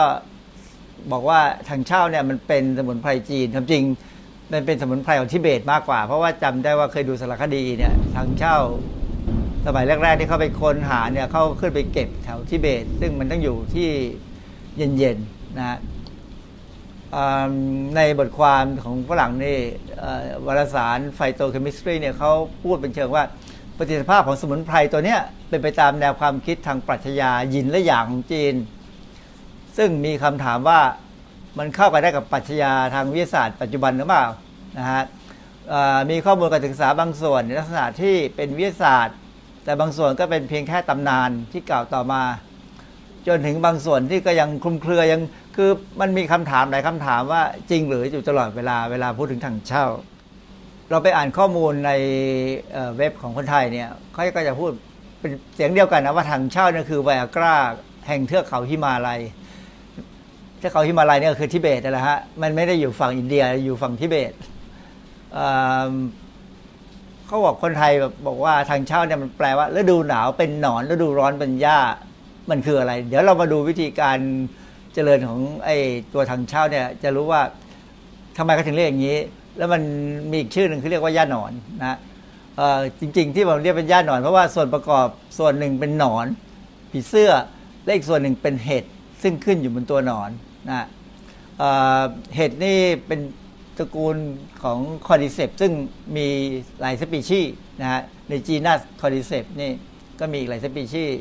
บอกว่าถั่งเช่าเนี่ยมันเป็นสมุนไพรจีนความจริงมันเป็นสมุนไพรของทิเบตมากกว่า เพราะว่าจำได้ว่าเคยดูสารคดีเนี่ยถั่งเช่า สมัยแรก ๆ ที่เขาไปค้นหาเนี่ยเขาขึ้นไปเก็บแถวทิเบต ซึ่งมันต้องอยู่ที่เย็นๆนะในบทความของฝรั่งนี่วารสาร Phytochemistry เนี่ยเขาพูดเป็นเชิงว่าประสิทธิภาพของสมุนไพรตัวเนี้ยเป็นไปตามแนวความคิดทางปรัชญาหยินและหยางของจีน ซึ่งมีคำถามว่ามันเข้ากันได้กับปรัชญาทางวิทยาศาสตร์ปัจจุบันหรือเปล่านะฮะมีข้อมูลการศึกษาบางส่วนในลักษณะที่เป็นวิทยาศาสตร์ แต่บางส่วนก็เป็นเพียงแค่ตำนานที่กล่าวต่อมา จนถึงบางส่วนที่ก็ยังคลุมเครือยังคือมันมีคำถามหลายคำถามว่าจริงหรืออยู่ตลอดเวลาเวลาพูดถึงถังเช่า เราไปอ่านข้อมูลในเว็บของคนไทยเนี่ยเขาก็จะพูดเป็นเสียงเดียวกันนะว่าถังเช่านี่คือไวอากราแห่งเทือกเขาฮิมาลัยเทือกเขาฮิมาลัยเนี่ยคือทิเบตนะฮะมันไม่ได้อยู่ฝั่งอินเดียอยู่ฝั่งทิเบต เขาบอกคนไทยแบบบอกว่าทางเช่าเนี่ยมันแปลว่าฤดูหนาวเป็นหนอนฤดูร้อนเป็นหญ้ามันคืออะไร เดี๋ยวเรามาดูวิธีการเจริญของไอ้ตัวทางเช่าเนี่ย จะรู้ว่าทำไมเขาถึงเรียกอย่างนี้ แล้วมันมีอีกชื่อหนึ่งคือเรียกว่าหญ้าหนอนนะจริง ๆ ที่เราเรียกเป็นหญ้าหนอนเพราะว่าส่วนประกอบส่วนหนึ่งเป็นหนอน ผีเสื้อและอีกส่วนหนึ่งเป็นเห็ดซึ่งขึ้นอยู่บนตัวหนอนนะเห็ดนี่เป็น ตระกูลของคอดิเซปซึ่งมีหลายสปีชีส์นะฮะในจีนัสคอดิเซปนี่ก็มีหลายสปีชีส์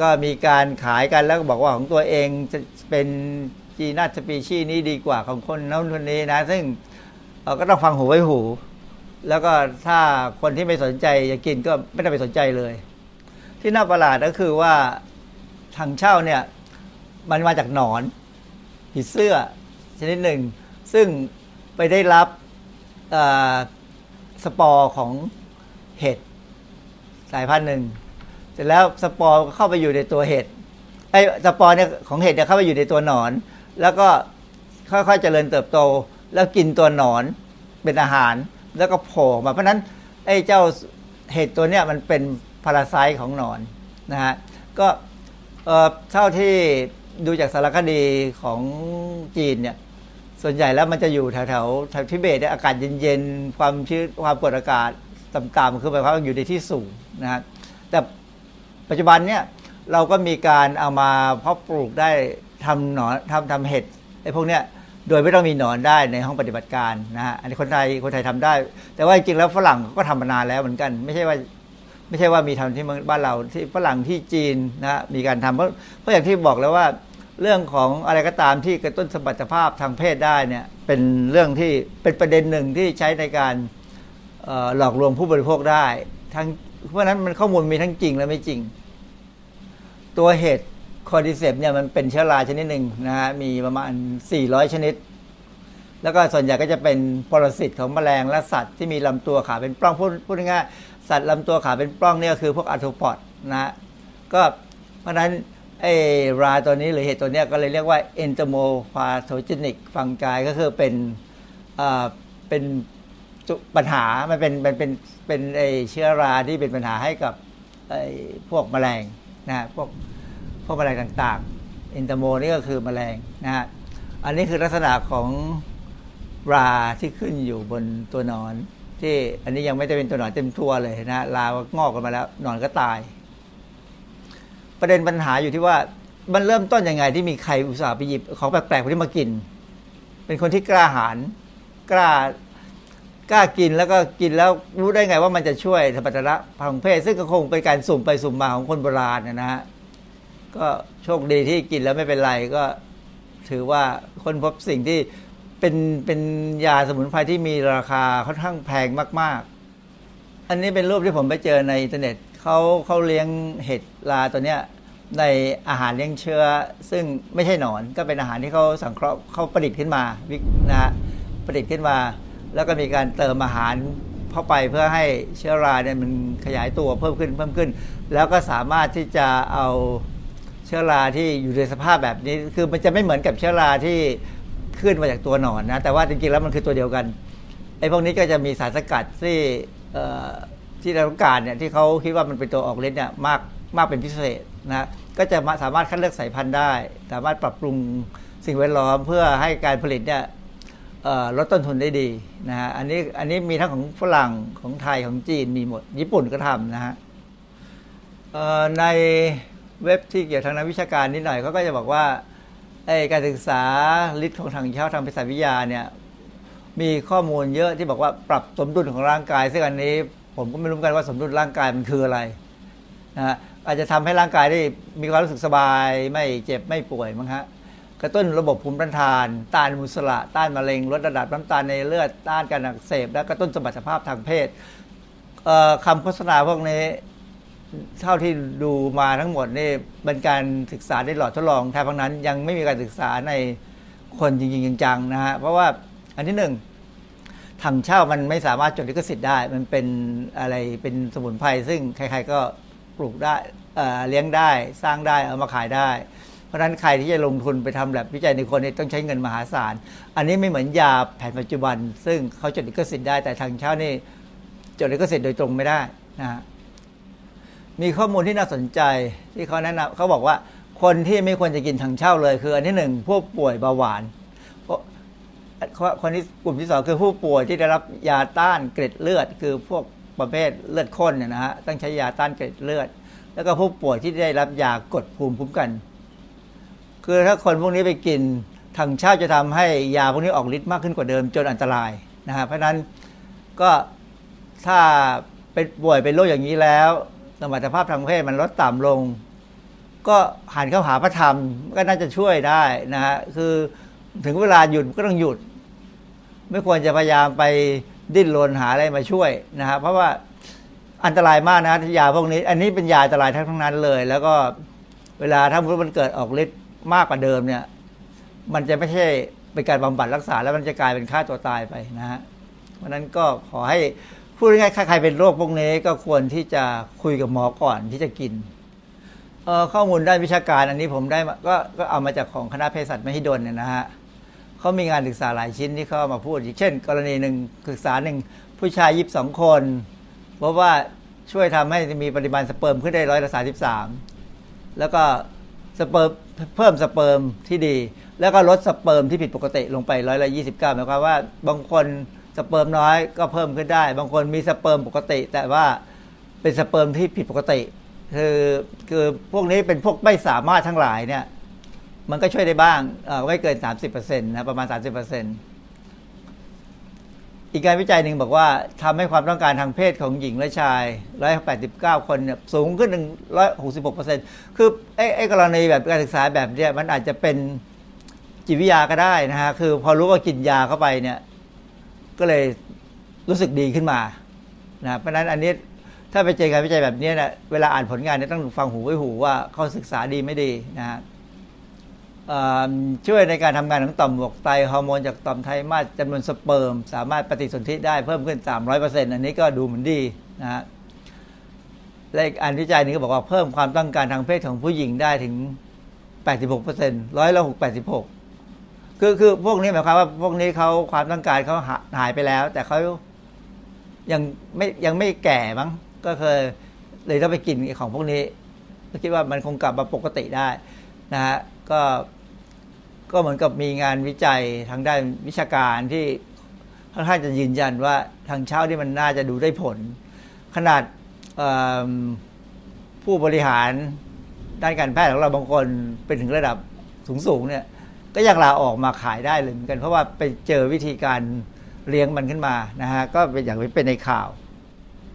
ก็มีการขายกันแล้วก็บอกว่าของตัวเองจะเป็นgenus species นี้ดีกว่าของคนนั้นคนนี้นะ ซึ่งก็ต้องฟังหูไว้หู แล้วก็ถ้าคนที่ไม่สนใจจะกินก็ไม่ต้องไปสนใจเลย ที่น่าประหลาดก็คือว่าถั่งเช่าเนี่ยมันมาจากหนอนผีเสื้อชนิดหนึ่ง ซึ่ง ไปได้รับสปอร์ของเห็ดสายพันธุ์หนึ่งเสร็จแล้วสปอร์ก็เข้าไปอยู่ในตัวเห็ดไอ้สปอร์เนี่ยของเห็ดเนี่ยเข้าไปอยู่ในตัวหนอน แล้วก็ค่อยๆเจริญเติบโต แล้วกินตัวหนอนเป็นอาหารแล้วก็โผล่มาเพราะนั้นไอ้เจ้าเห็ดตัวเนี้ยมันเป็นพาราไซต์ของหนอนนะฮะก็เท่าที่ดูจากสารคดีของจีนเนี่ย ส่วนใหญ่แล้วมันจะอยู่แถวแถวแถวทิเบตเนี่ยอากาศเย็นๆ ความชื้นความกดอากาศต่ำๆคือหมายความว่าอยู่ในที่สูงนะฮะแต่ปัจจุบันเนี่ยเราก็มีการเอามาเพาะปลูกได้ทำหนอนทำทำเห็ดไอ้พวกเนี้ยโดยไม่ต้องมีหนอนได้ในห้องปฏิบัติการนะฮะอันนี้คนไทยคนไทยทำได้ แต่ว่าจริงๆแล้วฝรั่งก็ทำมานานแล้วเหมือนกัน ไม่ใช่ว่าไม่ใช่ว่ามีทำที่บ้านเราที่ฝรั่งที่จีนนะมีการทำเพราะเพราะอย่างที่บอกแล้วว่า เรื่องของอะไรก็ตามที่กระตุ้นสมรรถภาพทางเพศได้เนี่ยเป็นเรื่องที่เป็นประเด็นหนึ่งที่ใช้ในการหลอกลวงผู้บริโภคได้ทั้งเพราะนั้นมันข้อมูลมีทั้งจริงและไม่จริง ตัวเห็ดคอร์ดิเซปเนี่ยมันเป็นเชื้อราชนิดหนึ่งนะฮะมีประมาณ 400 ชนิด แล้วก็ส่วนใหญ่ก็จะเป็นปรสิตของแมลงและสัตว์ที่มีลำตัวขาเป็นปล้องพูดพูดง่ายสัตว์ลำตัวขาเป็นปล้องเนี่ยคือพวกอะโทปอดนะฮะก็เพราะนั้น ไอ้ราตัวนี้หรือเห็ดตัวนี้ก็เลยเรียกว่า entomopathogenic fungi ก็คือเป็นเป็นปัญหา มันเป็นมันเป็นเป็นไอเชื้อราที่เป็นปัญหาให้กับไอพวกแมลงนะพวกพวกแมลงต่างๆเอนเตโมนี่ก็คือแมลงนะฮะอันนี้คือลักษณะของราที่ขึ้นอยู่บนตัวนอน ที่อันนี้ยังไม่ได้เป็นตัวนอนเต็มตัวเลยนะลางอกกันมาแล้วนอนก็ตาย ประเด็นปัญหาอยู่ที่ว่ามันเริ่มต้นยังไงที่มีใครอุตส่าห์ไปหยิบของแปลกๆพวกนี้มากิน เป็นคนที่กล้าหาญกล้ากล้ากินแล้วก็กินแล้วรู้ได้ไงว่ามันจะช่วยสมรรถนะทางเพศซึ่งก็คงเป็นการสุ่มไปสุ่มมาของคนโบราณนะฮะก็โชคดีที่กินแล้วไม่เป็นไรก็ถือว่าคนพบสิ่งที่เป็นเป็นยาสมุนไพรที่มีราคาค่อนข้างแพงมาก ๆ อันนี้เป็นรูปที่ผมไปเจอในอินเทอร์เน็ตเขาเขาเลี้ยงเห็ดลาตัวเนี้ย ในอาหารเลี้ยงเชื้อ ซึ่งไม่ใช่หนอนก็เป็นอาหารที่เขาสังเคราะห์เขาประดิษฐ์ขึ้นมาวินะฮะประดิษฐ์ขึ้นมา แล้วก็มีการเติมอาหารเข้าไปเพื่อให้เชื้อราเนี่ยมันขยายตัวเพิ่มขึ้นเพิ่มขึ้น แล้วก็สามารถที่จะเอาเชื้อราที่อยู่ในสภาพแบบนี้ คือมันจะไม่เหมือนกับเชื้อราที่ขึ้นมาจากตัวหนอนนะแต่ว่าจริงๆแล้วมันคือตัวเดียวกันไอ้พวกนี้ก็จะมีสารสกัดที่ที่เราต้องการเนี่ยที่เขาคิดว่ามันเป็นตัวออกฤทธิ์เนี่ยมากมากเป็นพิเศษนะ ก็จะสามารถคัดเลือกสายพันธุ์ได้ สามารถปรับปรุงสิ่งแวดล้อมเพื่อให้การผลิตเนี่ยลดต้นทุนได้ดีนะฮะอันนี้อันนี้มีทั้งของฝรั่งของไทยของจีนมีหมด ญี่ปุ่นก็ทำนะฮะในเว็บที่เกี่ยวทางนักวิชาการนิดหน่อยเขาก็จะบอกว่าการศึกษาฤทธิ์ของทางเช้าทางภาษาวิทยาเนี่ยมีข้อมูลเยอะที่บอกว่าปรับสมดุลของร่างกายซึ่งอันนี้ ผมก็ไม่รู้กันว่าสมดุลร่างกายมันคืออะไรนะฮะ อาจจะทำให้ร่างกายได้มีความรู้สึกสบาย ไม่เจ็บไม่ป่วยมั้งฮะกระตุ้นระบบภูมิต้านทาน ต้านมุสละ ต้านมะเร็งลดระดับน้ำตาลในเลือดต้านการอักเสบ และกระตุ้นสมรรถภาพทางเพศคำโฆษณาพวกนี้เท่าที่ดูมาทั้งหมดนี่เป็นการศึกษาได้หลอดทดลองแทบทั้งนั้นยังไม่มีการศึกษาในคนจริงๆจังๆนะฮะเพราะว่าอันที่หนึ่งถังเช่ามันไม่สามารถจดลิขสิทธิ์ได้ มันเป็นอะไรเป็นสมุนไพรซึ่งใครๆก็ ปลูกได้เลี้ยงได้สร้างได้เอามาขายได้ เพราะฉะนั้นใครที่จะลงทุนไปทำแบบวิจัยในคนนี่ต้องใช้เงินมหาศาล อันนี้ไม่เหมือนยาแผนปัจจุบัน ซึ่งเขาจดลิขสิทธิ์ได้แต่ทางเช่านี่จดลิขสิทธิ์โดยตรงไม่ได้นะฮะมีข้อมูลที่น่าสนใจที่เขาแนะนำเขาบอกว่าคนที่ไม่ควรจะกินทางเช่าเลย คืออันที่หนึ่งผู้ป่วยเบาหวานเพราะคนที่กลุ่มที่สองคือผู้ป่วยที่ได้รับยาต้านเกล็ดเลือด คือพวก ประเภทเลือดข้นเนี่ยนะฮะต้องใช้ยาต้านเกล็ดเลือด แล้วก็ผู้ป่วยที่ได้รับยากดภูมิคุ้มกัน คือถ้าคนพวกนี้ไปกินทางชาติจะทำให้ยาพวกนี้ออกฤทธิ์มากขึ้นกว่าเดิมจนอันตรายนะฮะเพราะนั้นก็ถ้าเป็นป่วยเป็นโรคอย่างนี้แล้ว สมรรถภาพทางเพศมันลดต่ำลง ก็หันเข้าหาพระธรรมก็น่าจะช่วยได้นะฮะคือถึงเวลาหยุดก็ต้องหยุด ไม่ควรจะพยายามไป ดิ้นรนหาอะไรมาช่วยนะฮะเพราะว่าอันตรายมากนะยาพวกนี้ อันนี้เป็นยาอันตรายทั้งนั้นเลย แล้วก็เวลาถ้ามันเกิดออกฤทธิ์มากกว่าเดิมเนี่ย มันจะไม่ใช่เป็นการบำบัดรักษา แล้วมันจะกลายเป็นฆ่าตัวตายไปนะฮะเพราะนั้นก็ขอให้พูดง่ายๆใครเป็นโรคพวกนี้ก็ควรที่จะคุยกับหมอก่อนที่จะกินข้อมูลด้านวิชาการอันนี้ผมได้ก็ก็เอามาจากของคณะเภสัชมหิดลเนี่ยนะฮะ เขามีงานศึกษาหลายชิ้นที่เขามาพูดเช่น กรณีหนึ่งศึกษาหนึ่งผู้ชายยี่สิบสองคนเพราะว่าช่วยทำให้มีปริมาณสเปิร์มขึ้นได้ร้อยละสามสิบสามแล้วก็สเปิร์มเพิ่มสเปิร์มที่ดี แล้วก็ลดสเปิร์มที่ผิดปกติลงไปร้อยละยี่สิบเก้าหมายความว่าบางคนสเปิร์มน้อยก็เพิ่มขึ้นได้ บางคนมีสเปิร์มปกติ แต่ว่าเป็นสเปิร์มที่ผิดปกติ คือคือพวกนี้เป็นพวกไม่สามารถทั้งหลายเนี่ย มันก็ช่วยได้บ้างเอ่อไม่เกิน 30%นะประมาณ 30%อีกการวิจัยหนึ่งบอกว่าทำให้ความต้องการทางเพศของหญิงและชาย 189 คนเนี่ยสูงขึ้นถึง166%คือไอ้ไอ้กรณีแบบการศึกษาแบบเนี้ยมันอาจจะเป็นจิตวิทยาก็ได้นะฮะ คือพอรู้ว่ากินยาเข้าไปเนี่ย ก็เลยรู้สึกดีขึ้นมานะเพราะนั้นอันนี้ถ้าไปเจอการวิจัยแบบนี้นะเวลาอ่านผลงานเนี่ยต้องฟังหูไว้หูว่าเขาศึกษาดีไม่ดีนะฮะ ช่วยในการทำงานของต่อมหมวกไตฮอร์โมนจากต่อมไทมาสจำนวนสเปิร์ม สามารถปฏิสนธิได้เพิ่มขึ้น 300%อันนี้ก็ดูเหมือนดีนะฮะและอีกอันวิจัยนึงก็บอกว่าเพิ่มความต้องการทางเพศของผู้หญิงได้ถึง 86%ร้อยละ6 86 คือคือพวกนี้หมายความว่าพวกนี้เขาความต้องการเขาหาหายไปแล้ว แต่เขายังไม่ยังไม่แก่มั้งก็เคยเลยต้องไปกินของพวกนี้ก็คิดว่ามันคงกลับมาปกติได้นะฮะ ก็ก็เหมือนกับมีงานวิจัยทางด้านวิชาการที่ค่อนข้างจะยืนยันว่าทางเช้าที่มันน่าจะดูได้ผล ขนาดผู้บริหารด้านการแพทย์ของเราบางคนเป็นถึงระดับสูงๆเนี่ยก็ยังลาออกมาขายได้เลยเหมือนกัน เพราะว่าไปเจอวิธีการเลี้ยงมันขึ้นมานะฮะก็เป็นอย่างที่เป็นในข่าว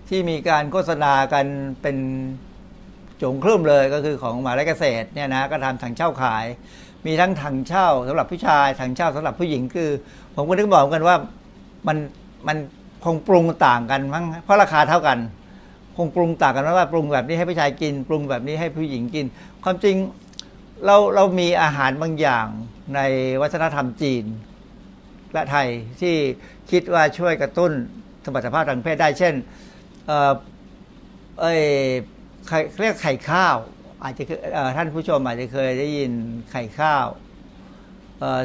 ที่มีการโฆษณากันเป็น จงครึ่มเลยก็คือของหมหาวิทยาลัยเกษตรเนี่ยนะก็ทำถังเช่าขาย มีทั้งถังเช่าสำหรับผู้ชายถังเช่าสำหรับผู้หญิงคือ ผมก็นึกบอกกันว่ามันมันคงปรุงต่างกันมั้งเพราะราคาเท่ากัน คงปรุงต่างกันว่าปรุงแบบนี้ให้ผู้ชายกิน ปรุงแบบนี้ให้ผู้หญิงกิน ความจริงเราเรามีอาหารบางอย่างในวัฒนธรรมจีน และไทยที่คิดว่าช่วยกระตุ้นสมรรถภาพทางเพศได้เช่นเออเอ้ย ไข่เรียกไข่ข้าว อาจจะท่านผู้ชมอาจจะเคยได้ยินไข่ข้าว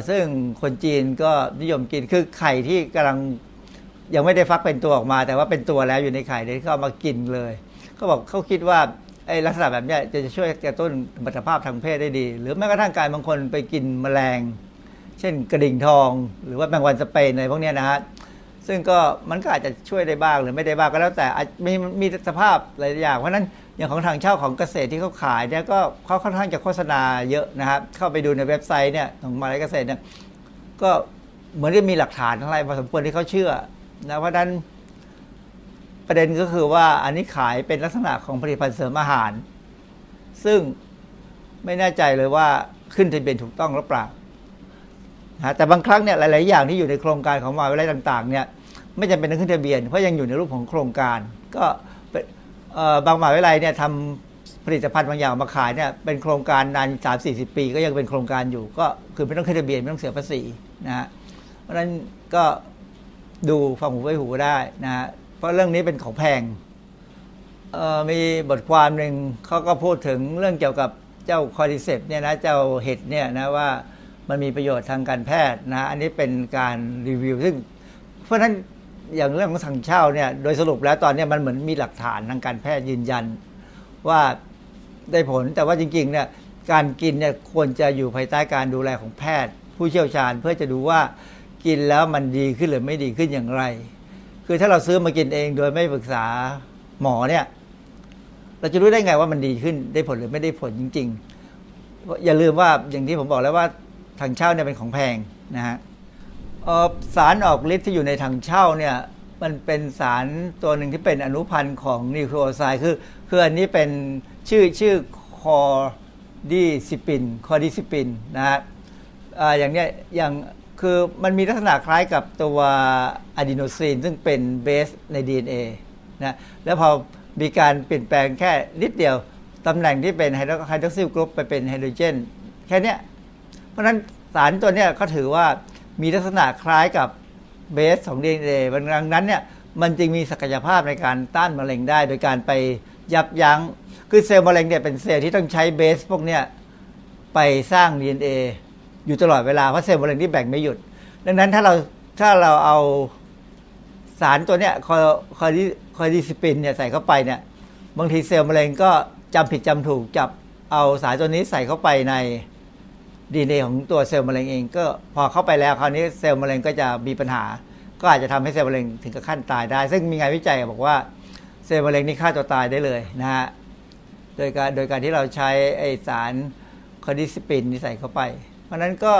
ซึ่งคนจีนก็นิยมกินคือไข่ที่กำลังยังไม่ได้ฟักเป็นตัวออกมา แต่ว่าเป็นตัวแล้วอยู่ในไข่เลยเขามากินเลยเขาบอกเขาคิดว่าไอ้ลักษณะแบบนี้จะช่วยกระตุ้นสมรรถภาพทางเพศได้ดี หรือแม้กระทั่งการบางคนไปกินแมลง เช่นกระดิ่งทอง หรือว่าแมงวันสเปนอะไรพวกนี้นะฮะซึ่งก็มันก็อาจจะช่วยได้บ้างหรือไม่ได้บ้างก็แล้วแต่อาจมีมีสภาพหลายอย่างเพราะนั้น อย่างของทางเช่าของเกษตรที่เขาขายเนี่ยก็เขาค่อนข้างจะโฆษณาเยอะนะครับ เข้าไปดูในเว็บไซต์เนี่ยของมาลัยเกษตรเนี่ยก็เหมือนจะมีหลักฐานอะไรพอสมควรที่เขาเชื่อนะเพราะนั้นประเด็นก็คือว่าอันนี้ขายเป็นลักษณะของผลิตภัณฑ์เสริมอาหาร ซึ่งไม่แน่ใจเลยว่าขึ้นทะเบียนถูกต้องหรือเปล่านะแต่บางครั้งเนี่ยหลาย ๆ อย่างที่อยู่ในโครงการของมหาวิทยาลัยต่าง ๆ เนี่ยไม่จำเป็นต้องขึ้นทะเบียนเพราะยังอยู่ในรูปของโครงการ ก็ บางมหาวิทยาลัยเนี่ยทำผลิตภัณฑ์บางอย่างมาขายเนี่ยเป็นโครงการนานสามสี่สิบปี ก็ยังเป็นโครงการอยู่ ก็คือไม่ต้องขึ้นทะเบียนไม่ต้องเสียภาษีนะฮะเพราะฉะนั้นก็ดูฟังหูไว้หูได้นะฮะเพราะเรื่องนี้เป็นของแพงเอ่อมีบทความหนึ่งเขาก็พูดถึงเรื่องเกี่ยวกับเจ้า Cordyceps เนี่ยนะเจ้าเห็ดเนี่ยนะว่ามันมีประโยชน์ทางการแพทย์นะ อันนี้เป็นการรีวิว ซึ่งเพราะฉะนั้น อย่างเรื่องของถั่งเช่าเนี่ยโดยสรุปแล้วตอนนี้มันเหมือนมีหลักฐานทางการแพทย์ยืนยันว่าได้ผลแต่ว่าจริงๆเนี่ยการกินเนี่ยควรจะอยู่ภายใต้การดูแลของแพทย์ ผู้เชี่ยวชาญเพื่อจะดูว่ากินแล้วมันดีขึ้นหรือไม่ดีขึ้นอย่างไร คือถ้าเราซื้อมากินเองโดยไม่ปรึกษาหมอเนี่ย เราจะรู้ได้ไงว่ามันดีขึ้นได้ผลหรือไม่ได้ผลจริง ๆ อย่าลืมว่าอย่างที่ผมบอกแล้วว่าถั่งเช่าเนี่ยเป็นของแพงนะฮะ สารออกฤทธิ์ที่อยู่ในถั่งเช่าเนี่ยมันเป็นสารตัวหนึ่งที่เป็นอนุพันธ์ของ nucleoside คือคืออันนี้เป็นชื่อชื่อ cordycepin cordycepin นะฮะออย่างเนี้ยอย่างคือมันมีลักษณะคล้ายกับตัวอะดีโนซีนซึ่งเป็นเบสใน DNA นะแล้วพอมีการเปลี่ยนแปลงแค่นิดเดียวตำแหน่งที่เป็น hydroxyl group ไปเป็นไฮโดรเจนแค่นี้เพราะฉะนั้นสารตัวเนี้ยเขาถือว่า มีลักษณะคล้ายกับเบสของ DNA ดังนั้นเนี่ยมันจึงมีศักยภาพในการต้านมะเร็งได้ โดยการไปยับยั้ง คือเซลล์มะเร็งเนี่ยเป็นเซลล์ที่ต้องใช้เบสพวกเนี้ยไปสร้าง DNA อยู่ตลอดเวลา เพราะเซลล์มะเร็งที่แบ่งไม่หยุด ดังนั้นถ้าเราถ้าเราเอาสารตัวเนี้ยคอคอดิ cordycepin เนี่ยใส่เข้าไปเนี่ยบางทีเซลล์มะเร็งก็จำผิดจำถูกจับเอาสารตัวนี้ใส่เข้าไปใน ดีเของตัวเซลล์มะเร็งเอง ก็พอเข้าไปแล้วคราวนี้เซลล์มะเร็งก็จะมีปัญหา ก็อาจจะทำให้เซลล์มะเร็งถึงกับขั้นตายได้ ซึ่งมีงานวิจัยบอกว่าเซลล์มะเร็งนี่ฆ่าตัวตายได้เลยนะฮะโดยการโดยการที่เราใช้ไอสารคอดิสปินนี่ใส่เข้าไป เพราะฉะนั้นก็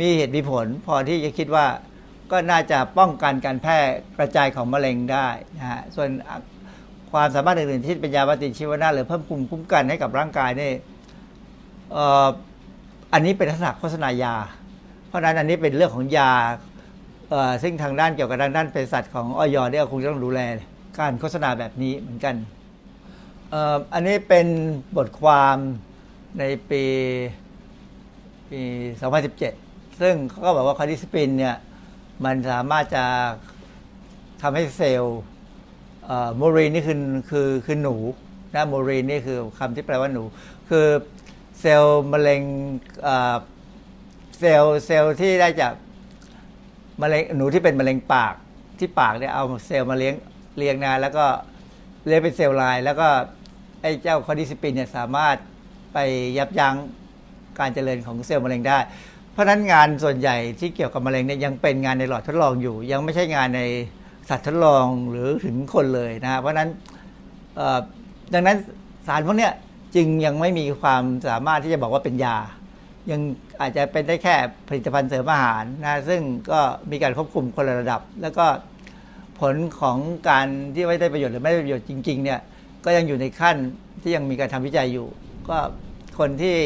มีเหตุมีผลพอที่จะคิดว่าก็น่าจะป้องกันการแพร่กระจายของมะเร็งได้นะฮะส่วนความสามารถอื่นๆที่เป็นยาปฏิชีวนะหรือเพิ่มภูมิคุ้มกันให้กับร่างกายนี่เอันนี้เป็นลักษณะโฆษณายา เพราะนั้นอันนี้เป็นเรื่องของยาซึ่งทางด้านเกี่ยวกับทางด้านเภสัชของออยเนี่ยคงจะต้องดูแลการโฆษณาแบบนี้เหมือนกันอ,อันนี้เป็นบทความในปีปี 2017 ซึ่งเขาก็บอกว่า cordycepin เนี่ยมันสามารถจะทำให้เซลล์ murine นี่คือคือคือหนูนะ murine นี่คือคำที่แปลว่าหนู คือ เซลล์มะเร็งเซลล์เซลล์ที่ได้จากมะเร็งหนูที่เป็นมะเร็งปากที่ปากเนี่ยเอาเซลล์มาเลี้ยงเลี้ยงนะแล้วก็เลี้ยงเป็น cell line แล้วก็ไอ้เจ้า cordycepin เนี่ยสามารถไปยับยั้งการเจริญของเซลล์มะเร็งได้ เพราะฉะนั้นงานส่วนใหญ่ที่เกี่ยวกับมะเร็งเนี่ยยังเป็นงานในหลอดทดลองอยู่ ยังไม่ใช่งานในสัตว์ทดลองหรือถึงคนเลยนะเพราะฉะนั้นดังนั้นสารพวกเนี้ย จึงยังไม่มีความสามารถที่จะบอกว่าเป็นยา ยังอาจจะเป็นได้แค่ผลิตภัณฑ์เสริมอาหารนะซึ่งก็มีการควบคุมคนละระดับ แล้วก็ผลของการที่ไม่ได้ประโยชน์หรือไม่ได้ประโยชน์จริง ๆ เนี่ยก็ยังอยู่ในขั้นที่ยังมีการทำวิจัยอยู่ ก็คนที่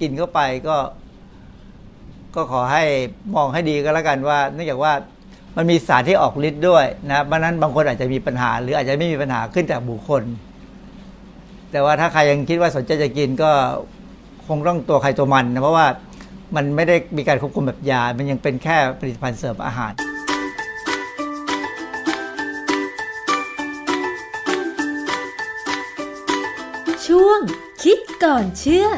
กินเข้าไปก็ ก็ขอให้มองให้ดีก็แล้วกันว่า เนื่องจากว่ามันมีสารที่ออกฤทธิ์ด้วยนะเพราะนั้นบางคนอาจจะมีปัญหา หรืออาจจะไม่มีปัญหาขึ้นจากบุคคล แต่ว่าถ้าใครยังคิดว่าสนใจจะกินก็คงต้องตัวใครตัวมันนะเพราะว่ามันไม่ได้มีการควบคุมแบบยา มันยังเป็นแค่ผลิตภัณฑ์เสริมอาหาร ช่วงคิดก่อนเชื่อ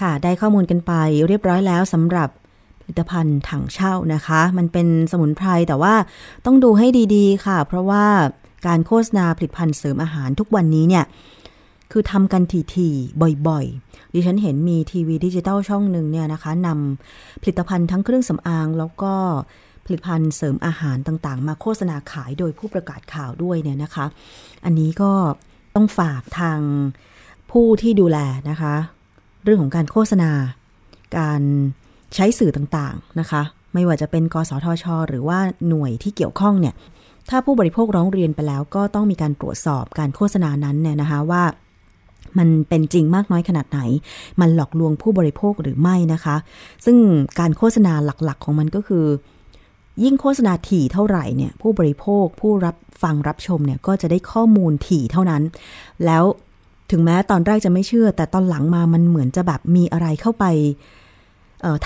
ค่ะได้ข้อมูลกันไปเรียบร้อยแล้วสำหรับ ผลิตภัณฑ์ถังเช่านะคะ มันเป็นสมุนไพรแต่ว่าต้องดูให้ดีๆ ค่ะ เพราะว่าการโฆษณาผลิตภัณฑ์เสริมอาหารทุกวันนี้เนี่ยคือทำกันทีๆบ่อยๆ ดิฉันเห็นมีทีวีดิจิตอลช่องหนึ่งเนี่ยนะคะนำผลิตภัณฑ์ทั้งเครื่องสำอางแล้วก็ผลิตภัณฑ์เสริมอาหารต่างๆ มาโฆษณาขายโดยผู้ประกาศข่าวด้วยเนี่ยนะคะ อันนี้ก็ต้องฝากทางผู้ที่ดูแลนะคะ เรื่องของการโฆษณา การ ใช้สื่อต่างๆนะคะ ไม่ว่าจะเป็นกสทช หรือว่าหน่วยที่เกี่ยวข้องเนี่ยถ้าผู้บริโภคร้องเรียนไปแล้ว ก็ต้องมีการตรวจสอบการโฆษณานั้นเนี่ยนะคะว่ามันเป็นจริงมากน้อยขนาดไหน มันหลอกลวงผู้บริโภคหรือไม่นะคะ ซึ่งการโฆษณาหลักๆ ของมันก็คือ ยิ่งโฆษณาถี่เท่าไหร่เนี่ย ผู้บริโภคผู้รับฟังรับชมเนี่ยก็จะได้ข้อมูลถี่เท่านั้น แล้วถึงแม้ตอนแรกจะไม่เชื่อ แต่ตอนหลังมามันเหมือนจะแบบมีอะไรเข้าไป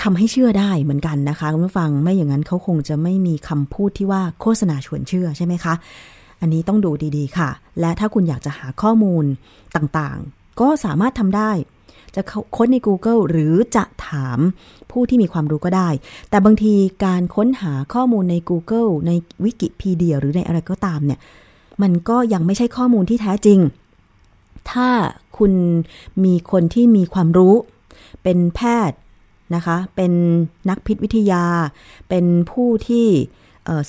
ทำให้เชื่อได้เหมือนกันนะคะคุณผู้ฟังไม่อย่างนั้นเขาคงจะไม่มีคำพูดที่ว่าโฆษณาชวนเชื่อใช่ไหมคะ อันนี้ต้องดูดีๆค่ะ และถ้าคุณอยากจะหาข้อมูลต่างๆ ก็สามารถทำได้ จะค้นใน Google หรือจะถามผู้ที่มีความรู้ก็ได้ แต่บางทีการค้นหาข้อมูลใน Google ในวิกิพีเดียหรือในอะไรก็ตามเนี่ยมันก็ยังไม่ใช่ข้อมูลที่แท้จริง ถ้าคุณมีคนที่มีความรู้ เป็นแพทย์ นะคะ เป็นนักพิษวิทยา เป็นผู้ที่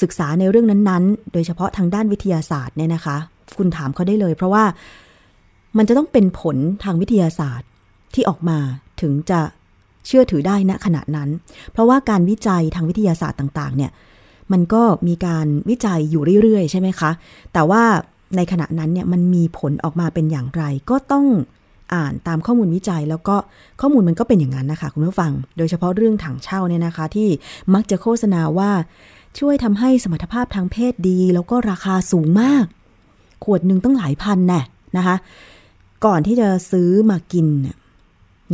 ศึกษาในเรื่องนั้นๆ โดยเฉพาะทางด้านวิทยาศาสตร์เนี่ยนะคะ คุณถามเขาได้เลย เพราะว่ามันจะต้องเป็นผลทางวิทยาศาสตร์ที่ออกมาถึงจะเชื่อถือได้ณขณะนั้น เพราะว่าการวิจัยทางวิทยาศาสตร์ต่างๆ เนี่ยมันก็มีการวิจัยอยู่เรื่อยๆ ใช่ไหมคะ แต่ว่าในขณะนั้นเนี่ยมันมีผลออกมาเป็นอย่างไร ก็ต้อง อ่านตามข้อมูลวิจัย แล้วก็ข้อมูลมันก็เป็นอย่างนั้นนะคะคุณผู้ฟัง โดยเฉพาะเรื่องถังเช่าเนี่ยนะคะ ที่มักจะโฆษณาว่าช่วยทำให้สมรรถภาพทางเพศดี แล้วก็ราคาสูงมาก ขวดหนึ่งต้องหลายพันแน่นะคะ ก่อนที่จะซื้อมากิน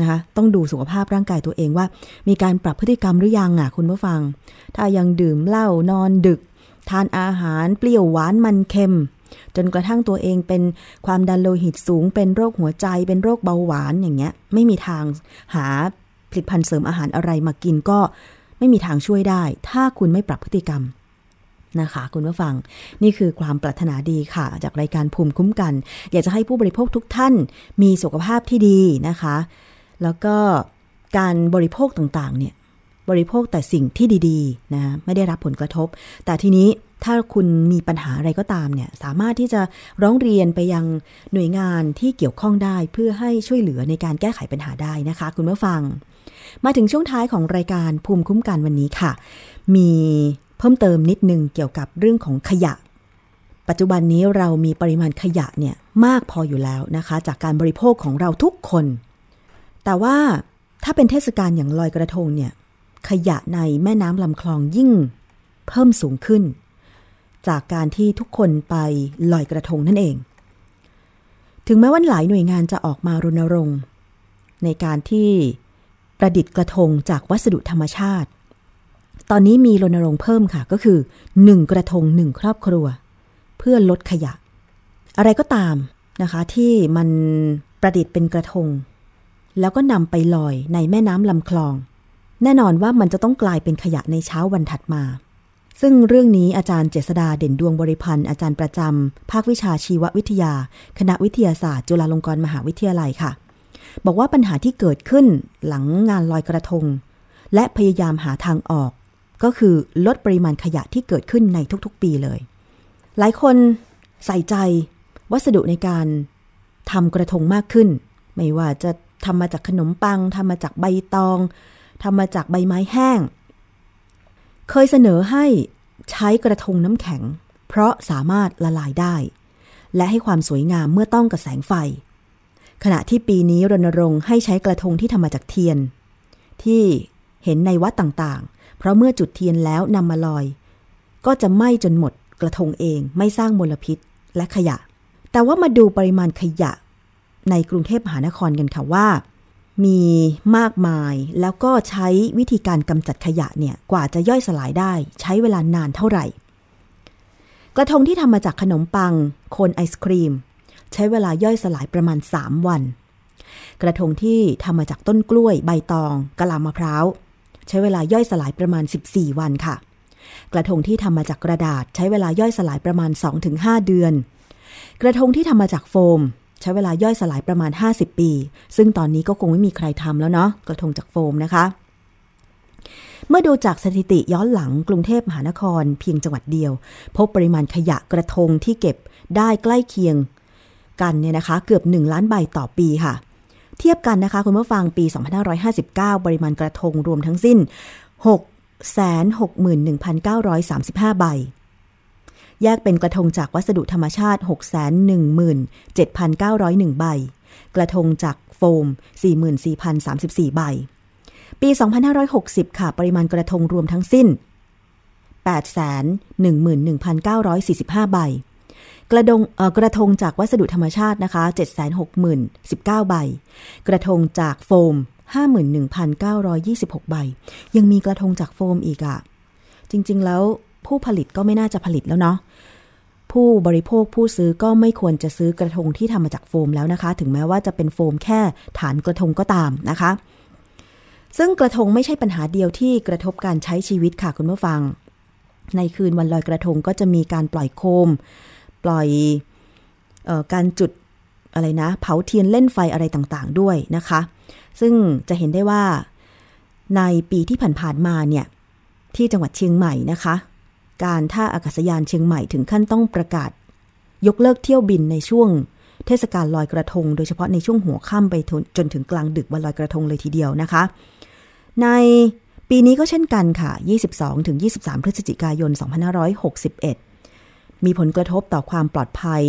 นะคะต้องดูสุขภาพร่างกายตัวเองว่า มีการปรับพฤติกรรมหรือยังอะคุณผู้ฟัง ถ้ายังดื่มเหล้านอนดึก ทานอาหารเปรี้ยวหวานมันเค็ม จนกระทั่งตัวเองเป็นความดันโลหิตสูง เป็นโรคหัวใจ เป็นโรคเบาหวานอย่างเงี้ย ไม่มีทางหาผลิตภัณฑ์เสริมอาหารอะไรมากินก็ไม่มีทางช่วยได้ ถ้าคุณไม่ปรับพฤติกรรมนะคะคุณผู้ฟังนี่คือความปรารถนาดีค่ะ จากรายการภูมิคุ้มกัน อยากจะให้ผู้บริโภคทุกท่านมีสุขภาพที่ดีนะคะ แล้วก็การบริโภคต่างๆเนี่ยบริโภคแต่สิ่งที่ดีๆนะไม่ได้รับผลกระทบ แต่ทีนี้ ถ้าคุณมีปัญหาอะไรก็ตามเนี่ย สามารถที่จะร้องเรียนไปยังหน่วยงานที่เกี่ยวข้องได้เพื่อให้ช่วยเหลือในการแก้ไขปัญหาได้นะคะ คุณผู้ฟัง มาถึงช่วงท้ายของรายการภูมิคุ้มกันวันนี้ค่ะ มีเพิ่มเติมนิดนึงเกี่ยวกับเรื่องของขยะ ปัจจุบันนี้เรามีปริมาณขยะเนี่ยมากพออยู่แล้วนะคะ จากการบริโภคของเราทุกคน แต่ว่าถ้าเป็นเทศกาลอย่างลอยกระทงเนี่ยขยะในแม่น้ำลำคลองยิ่งเพิ่มสูงขึ้น จากการที่ทุกคนไปลอยกระทงนั่นเอง ถึงแม้ว่าหลายหน่วยงานจะออกมารณรงค์ ในการที่ประดิษฐ์กระทงจากวัสดุธรรมชาติ ตอนนี้มีรณรงค์เพิ่มค่ะก็คือ 1 กระทง 1 ครอบครัว เพื่อลดขยะ อะไรก็ตามนะคะที่มันประดิษฐ์เป็นกระทง แล้วก็นำไปลอยในแม่น้ำลำคลอง แน่นอนว่ามันจะต้องกลายเป็นขยะในเช้าวันถัดมา ซึ่งเรื่องนี้อาจารย์เจษดาเด่นดวงบริพันธ์อาจารย์ประจำภาควิชาชีววิทยา คณะวิทยาศาสตร์จุฬาลงกรณ์มหาวิทยาลัยค่ะ บอกว่าปัญหาที่เกิดขึ้นหลังงานลอยกระทง และพยายามหาทางออก ก็คือลดปริมาณขยะที่เกิดขึ้นในทุกๆ ปีเลย หลายคนใส่ใจวัสดุในการทำกระทงมากขึ้น ไม่ว่าจะทำมาจากขนมปังทำมาจากใบตองทำมาจากใบไม้แห้ง เคยเสนอให้ใช้กระทงน้ำแข็ง เพราะสามารถละลายได้ และให้ความสวยงามเมื่อต้องกับแสงไฟ ขณะที่ปีนี้รณรงค์ให้ใช้กระทงที่ทำมาจากเทียน ที่เห็นในวัดต่างๆ เพราะเมื่อจุดเทียนแล้วนำมาลอย ก็จะไหม้จนหมดกระทงเองไม่สร้างมลพิษและขยะ แต่ว่ามาดูปริมาณขยะในกรุงเทพมหานครกันค่ะว่า มีมากมายแล้วก็ใช้วิธีการกำจัดขยะเนี่ยกว่าจะย่อยสลายได้ ใช้เวลานานเท่าไหร่ กระทงที่ทำมาจากขนมปัง โคนไอศครีม ใช้เวลาย่อยสลายประมาณ 3 วัน กระทงที่ทำมาจากต้นกล้วยใบตองกะลามะพร้าวใช้เวลาย่อยสลายประมาณ 14 วันค่ะ กระทงที่ทำมาจากกระดาษ ใช้เวลาย่อยสลายประมาณ 2-5 เดือน กระทงที่ทำมาจากโฟม ใช้เวลาย่อยสลายประมาณ 50 ปี ซึ่งตอนนี้ก็คงไม่มีใครทำแล้วเนาะกระทงจากโฟมนะคะ เมื่อดูจากสถิติย้อนหลังกรุงเทพมหานครเพียงจังหวัดเดียว พบปริมาณขยะกระทงที่เก็บได้ใกล้เคียงกันเนี่ยนะคะเกือบ 1 ล้านใบต่อปีค่ะ เทียบกันนะคะคุณผู้ฟังปี 2559 ปริมาณกระทงรวมทั้งสิ้น 661,935 ใบ แยกเป็นกระทงจากวัสดุธรรมชาติ 617,901 ใบ กระทงจากโฟม 44,034 ใบ ปี 2560 ค่ะ ปริมาณกระทงรวมทั้งสิ้น 811,945 ใบ กระดงกระทงจากวัสดุธรรมชาตินะคะ 760,019 ใบ กระทงจากโฟม 51,926 ใบ ยังมีกระทงจากโฟมอีกอะ่ะ จริง ๆ แล้วผู้ผลิตก็ไม่น่าจะผลิตแล้วเนาะ ผู้บริโภคผู้ซื้อก็ไม่ควรจะซื้อกระทงที่ทำมาจากโฟมแล้วนะคะ ถึงแม้ว่าจะเป็นโฟมแค่ฐานกระทงก็ตามนะคะ ซึ่งกระทงไม่ใช่ปัญหาเดียวที่กระทบการใช้ชีวิตค่ะคุณผู้ฟัง ในคืนวันลอยกระทงก็จะมีการปล่อยโคม ปล่อยออการจุดอะไรนะ เผาเทียนเล่นไฟอะไรต่างๆ ด้วยนะคะ ซึ่งจะเห็นได้ว่าในปีที่ผ่านๆมาเนี่ยที่จังหวัดเชียงใหม่นะคะ การท่าอากาศยานเชียงใหม่ถึงขั้นต้องประกาศ ยกเลิกเที่ยวบินในช่วง เทศกาลลอยกระทง โดยเฉพาะในช่วงหัวค่ำไปจนถึงกลางดึกวันลอยกระทงเลยทีเดียวนะคะ ในปีนี้ก็เช่นกันค่ะ 22-23 พฤศจิกายน 2561 มีผลกระทบต่อความปลอดภัย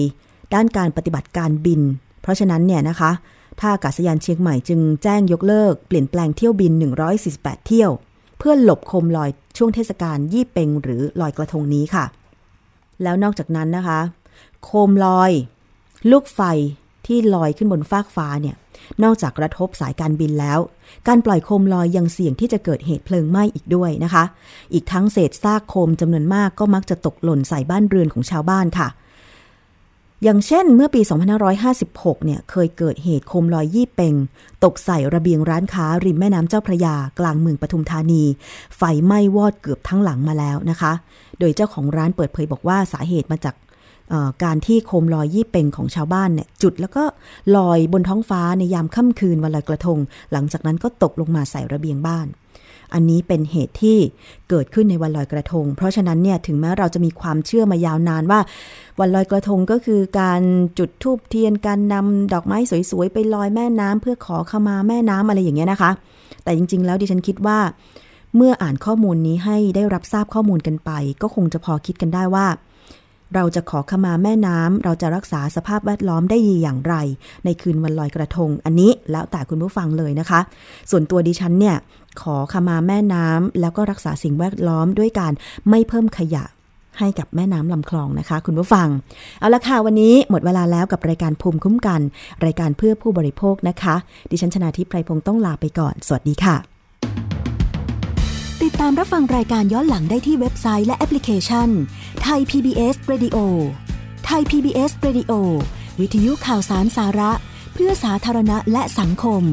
ด้านการปฏิบัติการบิน เพราะฉะนั้นเนี่ยนะคะท่าอากาศยานเชียงใหม่จึงแจ้งยกเลิก เปลี่ยนแปลงเที่ยวบิน 148 เที่ยว เพื่อหลบโคมลอยช่วงเทศกาลยี่เปงหรือลอยกระทงนี้ค่ะ แล้วนอกจากนั้นนะคะ โคมลอย ลูกไฟที่ลอยขึ้นบนฟากฟ้าเนี่ย นอกจากกระทบสายการบินแล้ว การปล่อยโคมลอยยังเสี่ยงที่จะเกิดเหตุเพลิงไหม้อีกด้วยนะคะ อีกทั้งเศษซากโคมจำนวนมากก็มักจะตกหล่นใส่บ้านเรือนของชาวบ้านค่ะ อย่างเช่นเมื่อปี 2556 เนี่ยเคยเกิดเหตุโคมลอยยี่เปงตกใส่ระเบียงร้านค้าริมแม่น้ำเจ้าพระยากลางเมืองปทุมธานี ไฟไหม้วอดเกือบทั้งหลังมาแล้วนะคะ โดยเจ้าของร้านเปิดเผยบอกว่าสาเหตุมาจากการที่โคมลอยยี่เปงของชาวบ้านเนี่ยจุดแล้วก็ลอยบนท้องฟ้าในยามค่ำคืนวันลอยกระทง หลังจากนั้นก็ตกลงมาใส่ระเบียงบ้าน อันนี้เป็นเหตุที่เกิดขึ้นในวันลอยกระทง เพราะฉะนั้นเนี่ยถึงแม้เราจะมีความเชื่อมายาวนานว่า วันลอยกระทงก็คือการจุดธูปเทียนการนำดอกไม้สวยๆ ไปลอยแม่น้ำเพื่อขอขมาแม่น้ำอะไรอย่างเงี้ยนะคะ แต่จริง ๆ แล้วดิฉันคิดว่า เมื่ออ่านข้อมูลนี้ให้ได้รับทราบข้อมูลกันไป ก็คงจะพอคิดกันได้ว่าเราจะขอขมาแม่น้ำ เราจะรักษาสภาพแวดล้อมได้ดีอย่างไร ในคืนวันลอยกระทง อันนี้แล้วแต่คุณผู้ฟังเลยนะคะ ส่วนตัวดิฉันเนี่ย ขอขมาแม่น้ำแล้วก็รักษาสิ่งแวดล้อมด้วยการไม่เพิ่มขยะให้กับแม่น้ำลำคลองนะคะ คุณผู้ฟัง เอาละค่ะ วันนี้หมดเวลาแล้วกับรายการภูมิคุ้มกัน รายการเพื่อผู้บริโภคนะคะ ดิฉันชนาทิพไพรพงศ์ต้องลาไปก่อน สวัสดีค่ะ ติดตามรับฟังรายการย้อนหลังได้ที่เว็บไซต์และแอปพลิเคชันไทย PBS Radio ไทย PBS Radio วิทยุข่าวสารสาระ เพื่อสาธารณะและสังคม